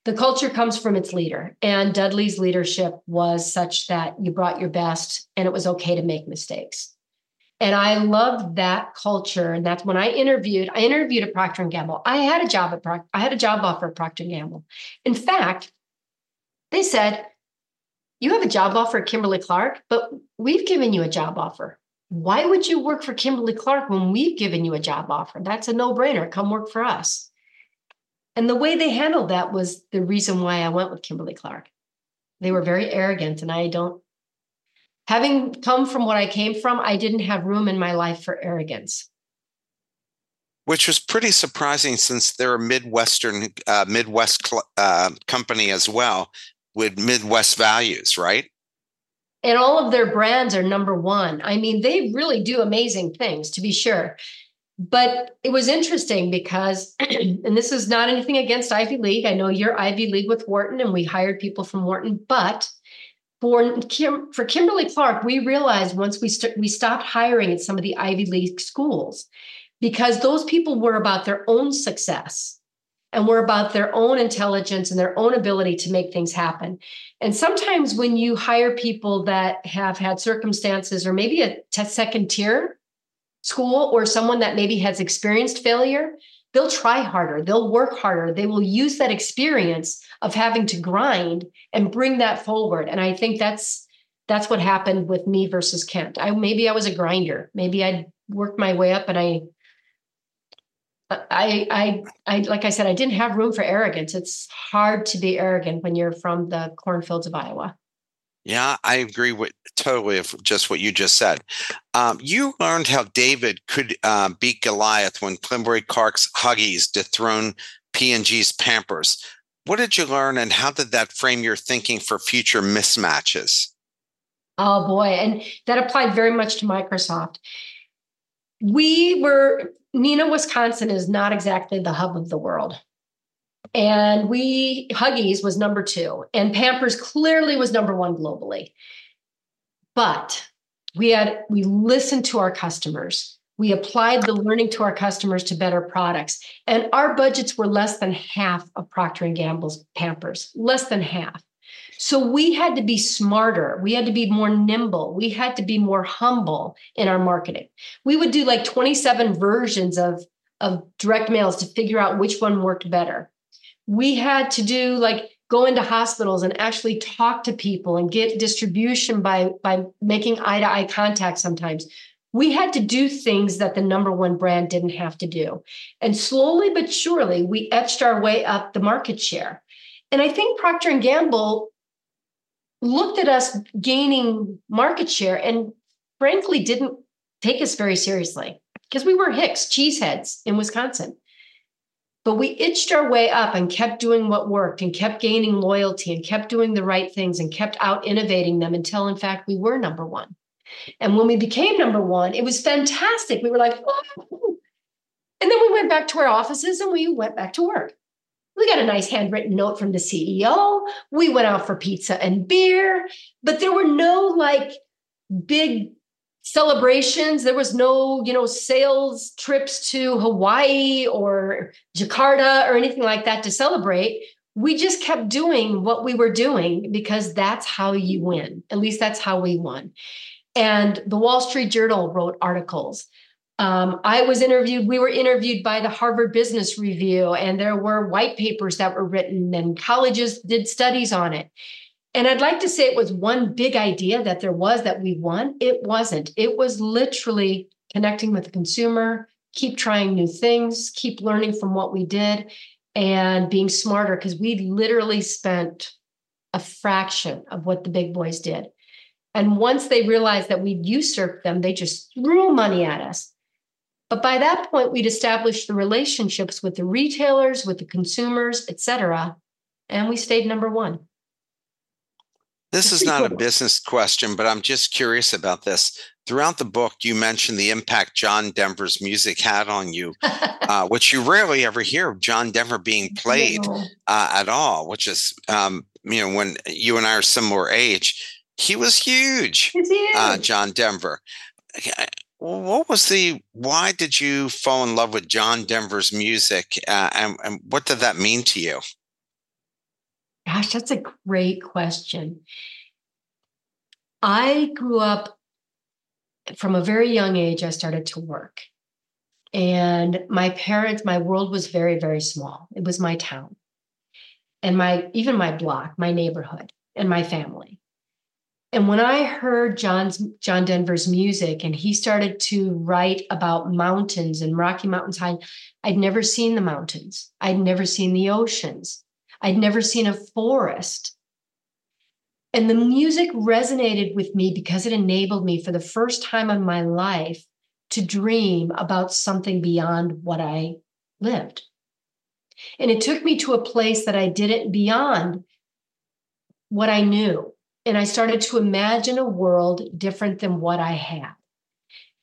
B: The culture comes from its leader, and Dudley's leadership was such that you brought your best and it was okay to make mistakes. And I loved that culture. And that's when I interviewed, I interviewed at Procter and Gamble. I had a job at Procter, I had a job offer at Procter and Gamble. In fact, they said, you have a job offer at Kimberly Clark, but we've given you a job offer. Why would you work for Kimberly Clark when we've given you a job offer? That's a no brainer. Come work for us. And the way they handled that was the reason why I went with Kimberly Clark. They were very arrogant, and I don't, having come from what I came from, I didn't have room in my life for arrogance.
A: Which was pretty surprising since they're a Midwestern, uh, Midwest uh, company as well with Midwest values, right?
B: and all of their brands are number one. I mean, they really do amazing things, to be sure. But it was interesting because, and this is not anything against Ivy League. I know you're Ivy League with Wharton, and we hired people from Wharton. But for Kim, for Kimberly Clark, we realized once we st- we stopped hiring at some of the Ivy League schools because those people were about their own success and were about their own intelligence and their own ability to make things happen. And sometimes when you hire people that have had circumstances or maybe a second tier school or someone that maybe has experienced failure, they'll try harder, they'll work harder, they will use that experience of having to grind and bring that forward. And I think that's that's what happened with me versus Kent. I maybe I was a grinder. Maybe I'd worked my way up and I I, I, I, like I said, I didn't have room for arrogance. It's hard to be arrogant when you're from the cornfields of Iowa.
A: Yeah, I agree with totally of just what you just said. Um, you learned how David could uh, beat Goliath when Kimberly Clark's Huggies dethroned P&G's Pampers. What did you learn, and how did that frame your thinking for future mismatches?
B: Oh boy, and that applied very much to Microsoft. We were Neenah, Wisconsin is not exactly the hub of the world. And we, Huggies was number two, and Pampers clearly was number one globally. But we had, we listened to our customers. We applied the learning to our customers to better products. And our budgets were less than half of Procter and Gamble's Pampers, less than half. So we had to be smarter. We had to be more nimble. We had to be more humble in our marketing. We would do like 27 versions of, of direct mails to figure out which one worked better. We had to do like go into hospitals and actually talk to people and get distribution by, by making eye to eye contact sometimes. We had to do things that the number one brand didn't have to do. And slowly but surely, we etched our way up the market share. And I think Procter and Gamble looked at us gaining market share and frankly didn't take us very seriously because we were Hicks, cheeseheads in Wisconsin. But we itched our way up and kept doing what worked and kept gaining loyalty and kept doing the right things and kept out innovating them until, in fact, we were number one. And when we became number one, it was fantastic. We were like, oh. and then we went back to our offices and we went back to work. We got a nice handwritten note from the CEO. We went out for pizza and beer, but there were no like big celebrations. There was no, you know, sales trips to Hawaii or Jakarta or anything like that to celebrate. We just kept doing what we were doing because that's how you win. At least that's how we won. And the Wall Street Journal wrote articles um, I was interviewed, we were interviewed by the Harvard Business Review, and there were white papers that were written, and colleges did studies on it. And I'd like to say it was one big idea that there was that we won. It wasn't. It was literally connecting with the consumer, keep trying new things, keep learning from what we did, and being smarter because we literally spent a fraction of what the big boys did. And once they realized that we'd usurped them, they just threw money at us. But by that point, we'd established the relationships with the retailers, with the consumers, et cetera, and we stayed number one.
A: This is not a business question, but I'm just curious about this. Throughout the book, you mentioned the impact John Denver's music had on you, uh, which you rarely ever hear of John Denver being played uh, at all, which is, um, you know, when you and I are similar age, he was huge, uh, John Denver. What was the, why did you fall in love with John Denver's music uh, and, and what did that mean to you?
B: Gosh, that's a great question. I grew up from a very young age, I started to work. And my parents, my world was very, very small. It was my town and my, even my block, my neighborhood, and my family. And when I heard John's John Denver's music and he started to write about mountains and Rocky Mountains High, I'd never seen the mountains. I'd never seen the oceans. I'd never seen a forest. And the music resonated with me because it enabled me for the first time in my life to dream about something beyond what I lived. And it took me to a place that I didn't beyond what I knew. And I started to imagine a world different than what I had.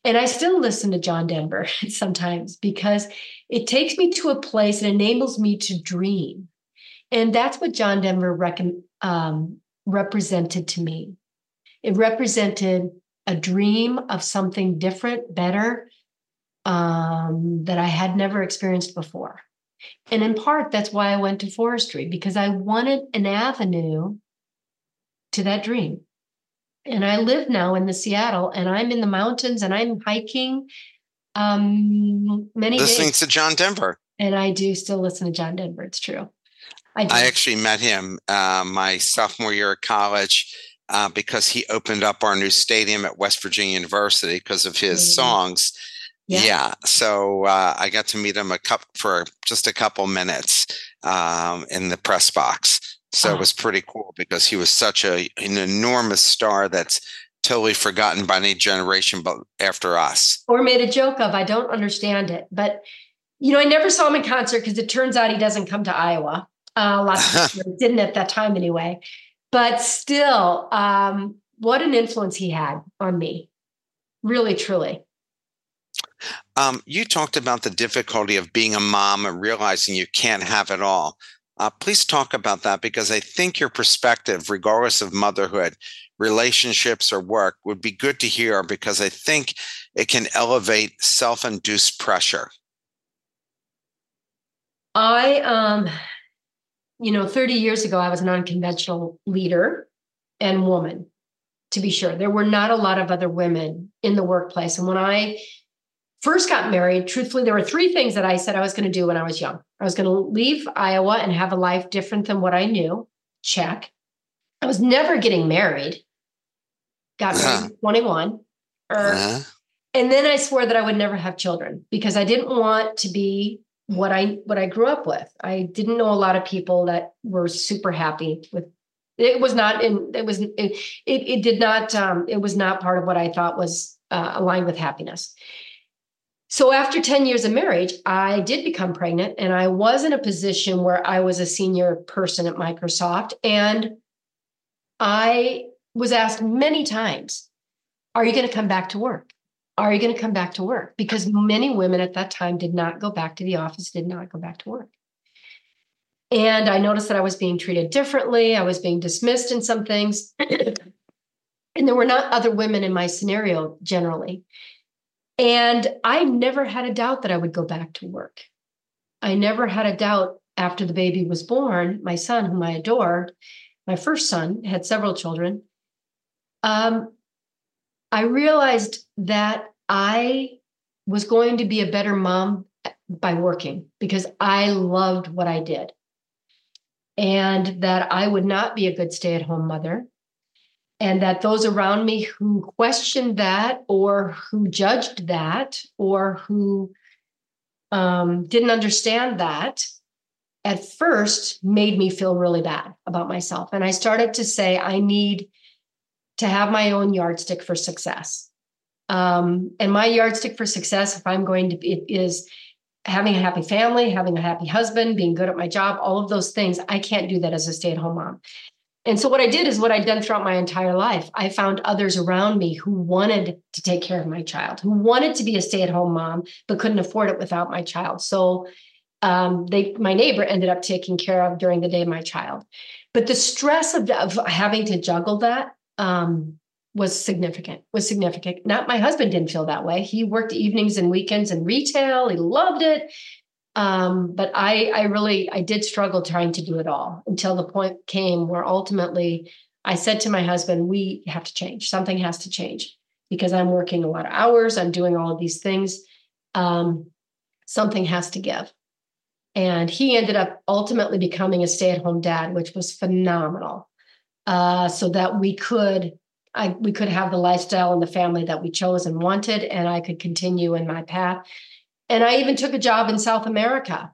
B: And I still listen to John Denver sometimes because it takes me to a place and enables me to dream. And that's what John Denver rec- um, represented to me. It represented a dream of something different, better, um, that I had never experienced before. And in part, that's why I went to forestry, because I wanted an avenue to that dream. And I live now in the Seattle, and I'm in the mountains and I'm hiking um, many
A: listening
B: days.
A: to John Denver.
B: And I do still listen to John Denver. It's true.
A: I, I actually met him uh, my sophomore year at college uh, because he opened up our new stadium at West Virginia University because of his mm-hmm. songs. Yeah. yeah. So uh, I got to meet him a couple for just a couple minutes um, in the press box. So it was pretty cool because he was such a an enormous star that's totally forgotten by any generation but after us.
B: Or made a joke of. I don't understand it, but you know, I never saw him in concert because it turns out he doesn't come to Iowa. Uh, lots of people didn't at that time anyway. But still, um, what an influence he had on me. Really, truly.
A: Um, you talked about the difficulty of being a mom and realizing you can't have it all. Uh, please talk about that because I think your perspective, regardless of motherhood, relationships, or work, would be good to hear because I think it can elevate self induced pressure.
B: I um, you know, 30 years ago, I was an unconventional leader and woman, to be sure. There were not a lot of other women in the workplace. And when I first got married, truthfully, there were three things that I said I was going to do when I was young. I was going to leave Iowa and have a life different than what I knew. Check. I was never getting married. Got married uh-huh. 21. Er, uh-huh. And then I swore that I would never have children because I didn't want to be what I what I grew up with. I didn't know a lot of people that were super happy with it was not in it was it it, it did not um, it was not part of what I thought was uh, aligned with happiness. So after 10 years of marriage, I did become pregnant and I was in a position where I was a senior person at Microsoft and I was asked many times, are you going to come back to work? Are you going to come back to work? Because many women at that time did not go back to the office, did not go back to work. And I noticed that I was being treated differently. I was being dismissed in some things. and there were not other women in my scenario generally. And I never had a doubt that I would go back to work. I never had a doubt after the baby was born, my son, whom I adored, my first son, had several children. Um, I realized that I was going to be a better mom by working because I loved what I did. And that I would not be a good stay at home mother. And that those around me who questioned that or who judged that or who um, didn't understand that at first made me feel really bad about myself. And I started to say, I need to have my own yardstick for success. Um, and my yardstick for success, if I'm going to, be, is having a happy family, having a happy husband, being good at my job, all of those things. I can't do that as a stay at home mom. And so what I did is what I'd done throughout my entire life. I found others around me who wanted to take care of my child, who wanted to be a stay-at-home mom, but couldn't afford it without my child. So um, they, my neighbor ended up taking care of during the day my child. But the stress of, of having to juggle that um, was significant. Was significant. Not my husband didn't feel that way. He worked evenings and weekends in retail. He loved it. Um, but I, I really, I did struggle trying to do it all until the point came where ultimately I said to my husband, we have to change. Something has to change because I'm working a lot of hours. I'm doing all of these things. Um, something has to give. And he ended up ultimately becoming a stay at home dad, which was phenomenal. Uh, so that we could I, we could have the lifestyle and the family that we chose and wanted, and I could continue in my path. And I even took a job in South America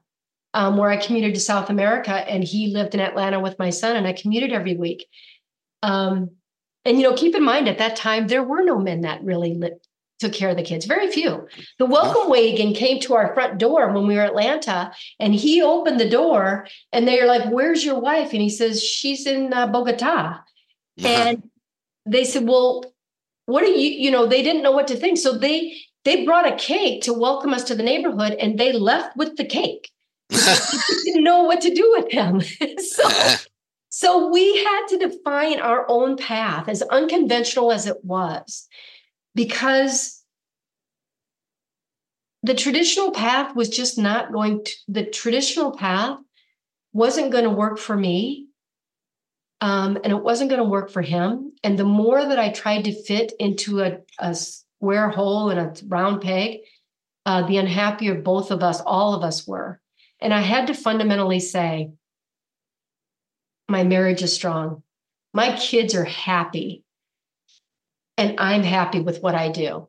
B: um, where I commuted to South America and he lived in Atlanta with my son and I commuted every week. Um, and, you know, keep in mind at that time, there were no men that really took care of the kids, very few. The welcome wagon came to our front door when we were in Atlanta and he opened the door and they're like, Where's your wife? And he says, She's in uh, Bogota. Uh-huh. And they said, Well, what are you, you know, they didn't know what to think. So they they brought a cake to welcome us to the neighborhood and they left with the cake. didn't know what to do with them. so, so we had to define our own path, as unconventional as it was, because the traditional path was just not going to, the traditional path wasn't going to work for me. Um, and it wasn't going to work for him. And the more that I tried to fit into a, a square hole and a round peg, uh, the unhappier both of us, all of us were. And I had to fundamentally say, my marriage is strong. My kids are happy. And I'm happy with what I do.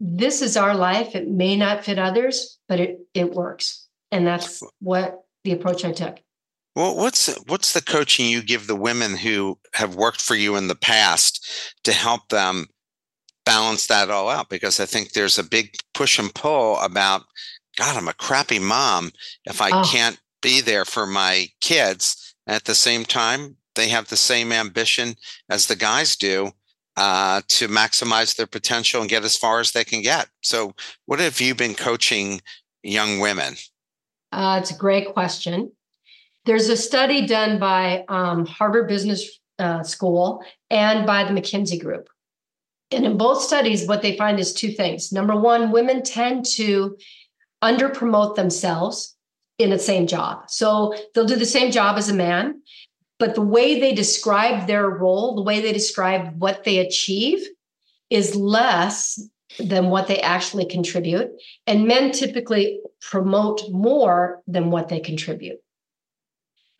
B: This is our life. It may not fit others, but it, it works. And that's what the approach I took.
A: Well, what's what's the coaching you give the women who have worked for you in the past to help them balance that all out because I think there's a big push and pull about, God, I'm a crappy mom if I oh. can't be there for my kids. At the same time, they have the same ambition as the guys do uh, to maximize their potential and get as far as they can get. So, what have you been coaching young women?
B: Uh, it's a great question. There's a study done by um, Harvard Business uh, School and by the McKinsey Group and in both studies, what they find is two things. Number one, women tend to under promote themselves in the same job. So they'll do the same job as a man, but the way they describe their role, the way they describe what they achieve is less than what they actually contribute. And men typically promote more than what they contribute.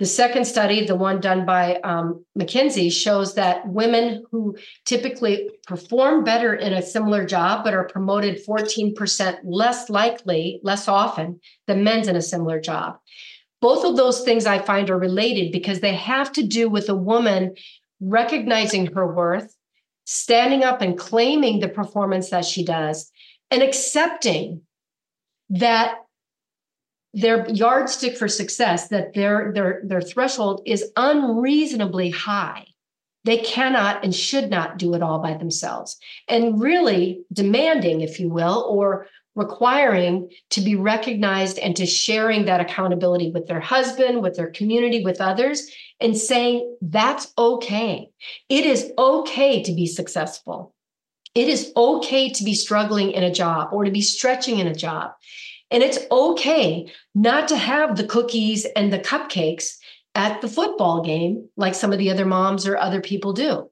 B: The second study, the one done by um, McKinsey, shows that women who typically perform better in a similar job but are promoted 14% less likely, less often than men's in a similar job. Both of those things I find are related because they have to do with a woman recognizing her worth, standing up and claiming the performance that she does, and accepting that their yardstick for success that their their their threshold is unreasonably high. They cannot and should not do it all by themselves. And really demanding if you will or requiring to be recognized and to sharing that accountability with their husband with their community with others and saying that's okay. It is okay to be successful. It is okay to be struggling in a job or to be stretching in a job. And it's okay not to have the cookies and the cupcakes at the football game like some of the other moms or other people do.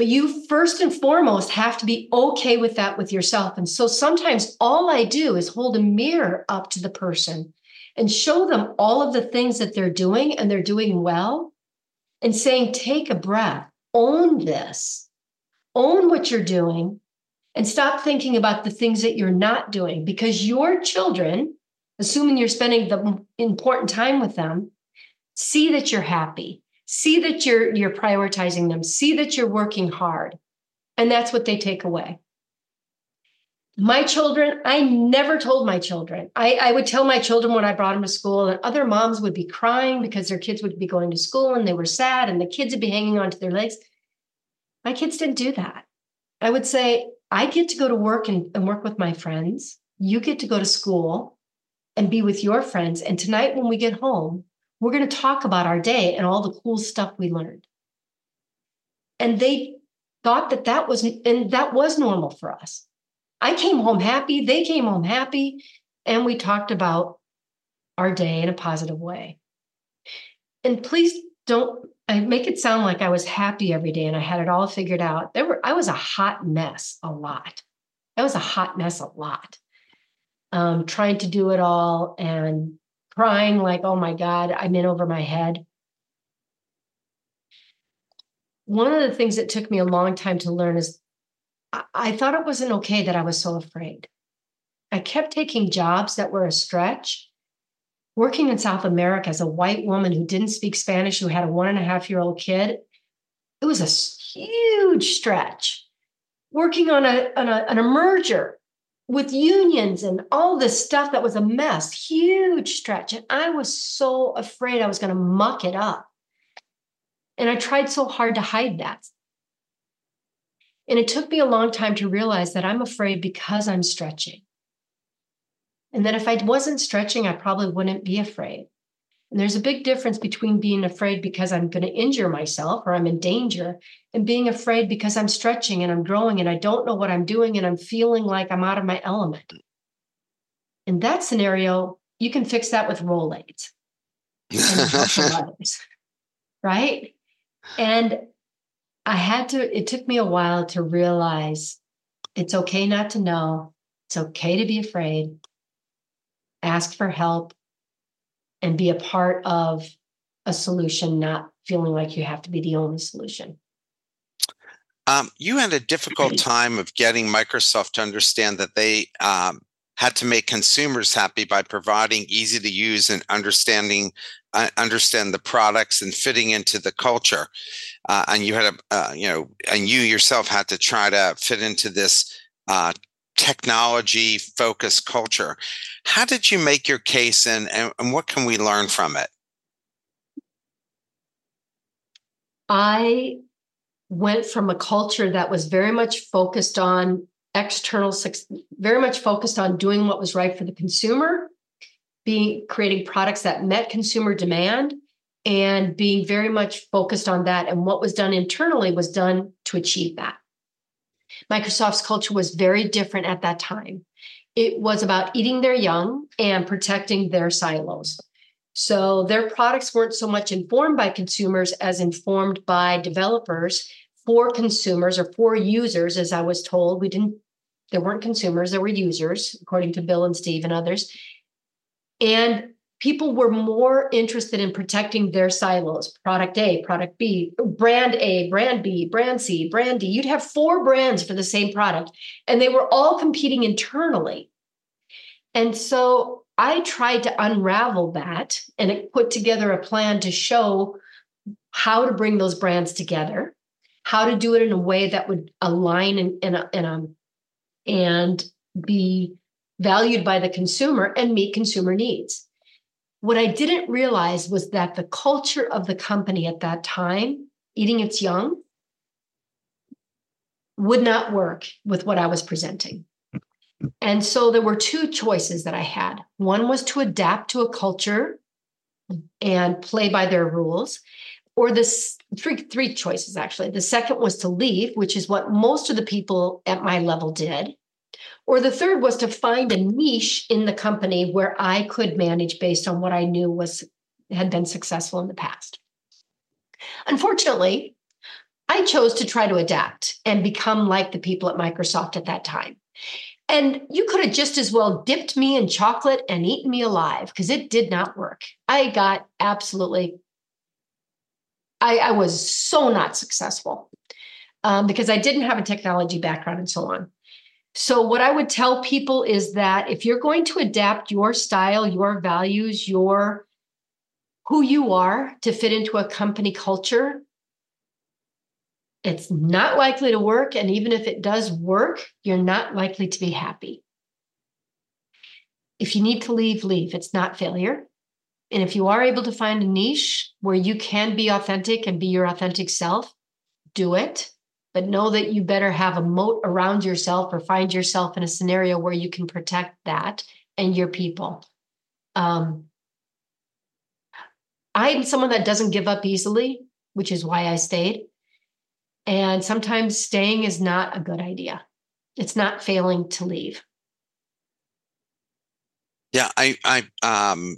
B: But you first and foremost have to be okay with that with yourself. And so sometimes all I do is hold a mirror up to the person and show them all of the things that they're doing and they're doing well and saying, take a breath, own this, own what you're doing, and stop thinking about the things that you're not doing. Because your children, assuming you're spending the important time with them, see that you're happy, see that you're you're prioritizing them, see that you're working hard. And that's what they take away. my children, I never told my children. I, I, would tell my children when I brought them to school, and other moms would be crying because their kids would be going to school and they were sad, and the kids would be hanging onto their legs. My kids didn't do that. I would say, I get to go to work and, and work with my friends. You get to go to school and be with your friends. And tonight, when we get home, we're going to talk about our day and all the cool stuff we learned. And they thought that that was, and that was normal for us. I came home happy. They came home happy. And we talked about our day in a positive way. And please don't I make it sound like I was happy every day and I had it all figured out. There were I was a hot mess a lot. I was a hot mess a lot. Um, trying to do it all and crying like, oh my God, I'm in over my head. One of the things that took me a long time to learn is I, thought it wasn't okay that I was so afraid. I kept taking jobs that were a stretch working in South America as a white woman who didn't speak Spanish, who had a one and a half year old kid, it was a huge stretch. Working on a, on a, on a merger with unions and all this stuff that was a mess, huge stretch. And I was so afraid I was going to muck it up. And I tried so hard to hide that. And it took me a long time to realize that I'm afraid because I'm stretching. And that if I wasn't stretching, I probably wouldn't be afraid. And there's a big difference between being afraid because I'm going to injure myself or I'm in danger and being afraid because I'm stretching and I'm growing and I don't know what I'm doing and I'm feeling like I'm out of my element. In that scenario, you can fix that with Rolaids right? And I had to, it took me a while to realize it's okay not to know. It's okay to be afraid ask for help, and be a part of a solution, not feeling like you have to be the only solution.
A: Um, you had a difficult time of getting Microsoft to understand that they um, had to make consumers happy by providing easy to use and understanding uh, understand the products and fitting into the culture. Uh, and you had a uh, you know and you yourself had to try to fit into this uh, technology focused culture. How did you make your case and, and, and what can we learn from it?
B: I went from a culture that was very much focused on external very much focused on doing what was right for the consumer being creating products that met consumer demand and being very much focused on that and what was done internally was done to achieve that Microsoft's culture was very different at that time. It was about eating their young and protecting their silos. So their products weren't so much informed by consumers as informed by developers for consumers or for users, as I was told. We didn't, there weren't consumers, there were users, according to Bill and Steve and others. And people were more interested in protecting their silos product A, product B, brand A, brand B, brand C, brand D. You'd have four brands for the same product, and they were all competing internally. And so I tried to unravel that and it put together a plan to show how to bring those brands together, how to do it in a way that would align in, in, a, in a, and be valued by the consumer and meet consumer needs. What I didn't realize was that the culture of the company at that time, eating its young, would not work with what I was presenting. And so there were two choices that I had. One was to adapt to a culture and play by their rules, or this three three choices actually. The second was to leave, which is what most of the people at my level did. Or the third was to find a niche in the company where I could manage based on what I knew was had been successful in the past. Unfortunately, I chose to try to adapt and become like the people at Microsoft at that time. And you could have just as well dipped me in chocolate and eaten me alive because it did not work. I got absolutely, I, I was so not successful um, because I didn't have a technology background and so on. So, what I would tell people is that if you're going to adapt your style, your values, your who you are to fit into a company culture, It's not likely to work. And even if it does work, you're not likely to be happy. If you need to leave, leave. It's not failure. And if you are able to find a niche where you can be authentic and be your authentic self, do it. But know that you better have a moat around yourself or find yourself in a scenario where you can protect that and your people. Um, I'm someone that doesn't give up easily, which is why I stayed. And sometimes staying is not a good idea. It's not failing to leave.
A: Yeah, I I um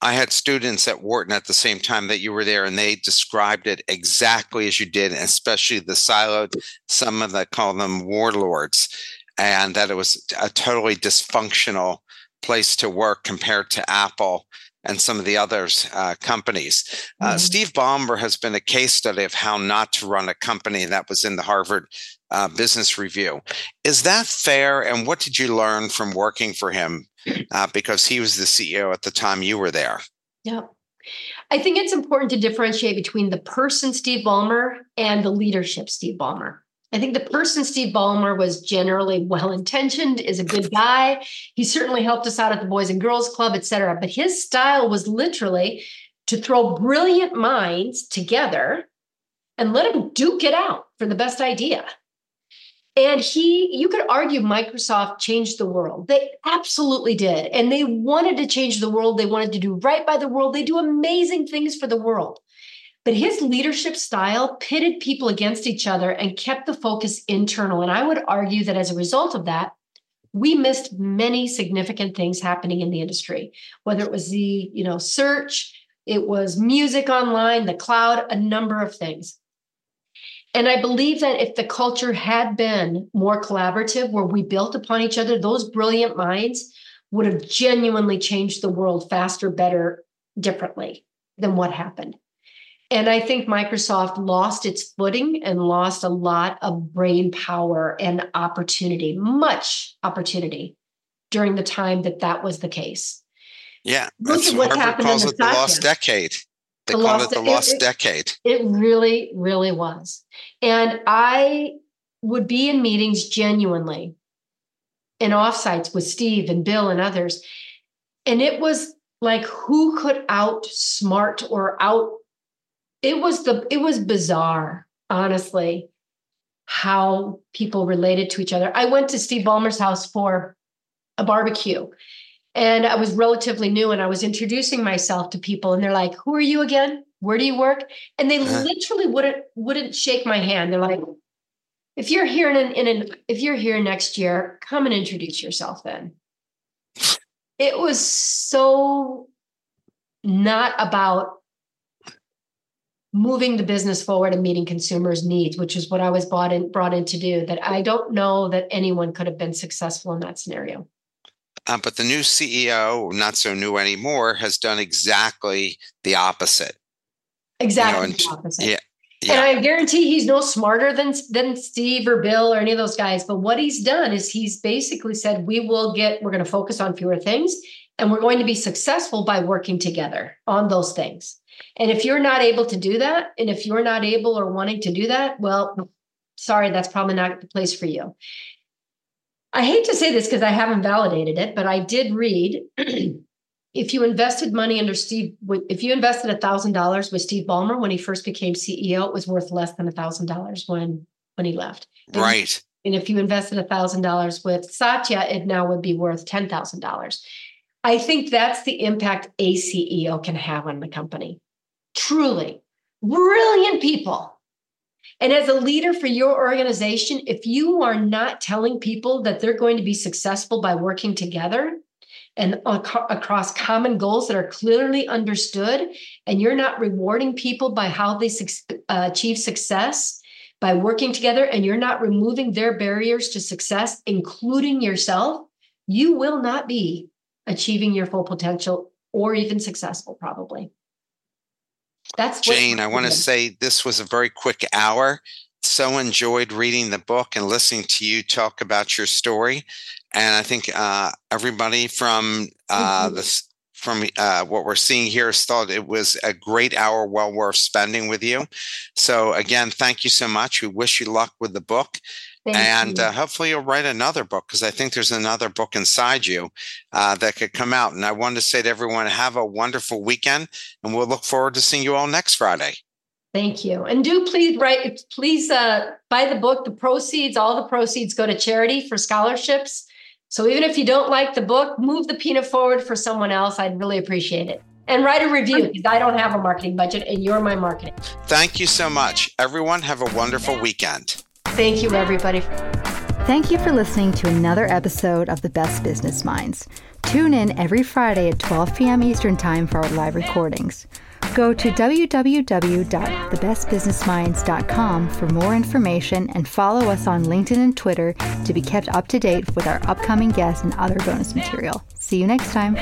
A: I had students at Wharton at the same time that you were there, and they described it exactly as you did, especially the siloed, some of them call them warlords, and that it was a totally dysfunctional place to work compared to Apple and some of the others uh, companies. Uh, mm-hmm. Steve Ballmer has been a case study of how not to run a company that was in the Harvard uh, Business Review. Is that fair? And what did you learn from working for him? Uh, because he was the CEO at the time you were there.
B: Yeah. I think it's important to differentiate between the person, Steve Ballmer, and the leadership, Steve Ballmer. I think the person, Steve Ballmer, was generally well intentioned, is a good guy. He certainly helped us out at the Boys and Girls Club, et cetera. But his style was literally to throw brilliant minds together and let them duke it out for the best idea. And he, you could argue Microsoft changed the world. They absolutely did. And they wanted to change the world. They wanted to do right by the world. They do amazing things for the world. But his leadership style pitted people against each other and kept the focus internal. And I would argue that as a result of that, we missed many significant things happening in the industry, whether it was the, you know, search, it was music online, the cloud, a number of things. And I believe that if the culture had been more collaborative, where we built upon each other, those brilliant minds would have genuinely changed the world faster, better, differently than what happened. And I think Microsoft lost its footing and lost a lot of brain power and opportunity, much opportunity during the time that that was the case.
A: Yeah, Look at what's Harvard calls it the lost decade. They the call lost, it the lost it, decade.
B: It really, really was. And I would be in meetings genuinely in offsites with Steve and Bill and others. And it was like who could outsmart or out it was the it was bizarre, honestly, how people related to each other. I went to Steve Ballmer's house for a barbecue and I was relatively new and I was introducing myself to people and they're like, "Who are you again? Where do you work?" And they uh-huh. literally wouldn't wouldn't shake my hand. They're like, "If you're here in an, in an if you're here next year, come and introduce yourself then." It was so not about moving the business forward and meeting consumers' needs, which is what I was brought in brought in to do. That I don't know that anyone could have been successful in that scenario.
A: Uh, but the new CEO, not so new anymore, has done exactly the opposite.
B: Exactly you know, and. Yeah. Yeah. And I guarantee he's no smarter than than Steve or Bill or any of those guys. But what he's done is he's basically said, we will get, we're going to focus on fewer things and we're going to be successful by working together on those things. And if you're not able to do that, and if you're not able or wanting to do that, well, sorry, that's probably not the place for you. I hate to say this because I haven't validated it, but I did read if you invested money under Steve, if you invested $1,000 with Steve Ballmer when he first became CEO, it was worth less than $1,000 when when he left.
A: And, right.
B: And if you invested $1,000 with Satya, it now would be worth $10,000. I think that's the impact a CEO can have on the company. Truly brilliant people and as a leader for your organization, if you are not telling people that they're going to be successful by working together and across common goals that are clearly understood, and you're not rewarding people by how they su- uh, achieve success by working together, and you're not removing their barriers to success, including yourself, you will not be achieving your full potential or even successful, probably. That's
A: Jane. I want to say this was a very quick hour. So enjoyed reading the book and listening to you talk about your story. And I think uh, everybody from uh, the from uh, what we're seeing here, thought it was a great hour, well worth spending with you. So again, thank you so much. We wish you luck with the book. Thank and uh, hopefully you'll write another book because I think there's another book inside you uh, that could come out. And I wanted to say to everyone, have a wonderful weekend, and we'll look forward to seeing you all next Friday.
B: Thank you. And do please write, please uh, buy the book. The proceeds, all the proceeds go to charity for scholarships. So even if you don't like the book, move the peanut forward for someone else. I'd really appreciate it. And write a review because I don't have a marketing budget and you're my marketing.
A: Thank you so much. Everyone, have a wonderful weekend.
B: Thank you, everybody.
C: Thank you for listening to another episode of The Best Business Minds. Tune in every Friday at 12 p.m. Eastern Time for our live recordings. Go to www.thebestbusinessminds.com for more information and follow us on LinkedIn and Twitter to be kept up to date with our upcoming guests and other bonus material. See you next time.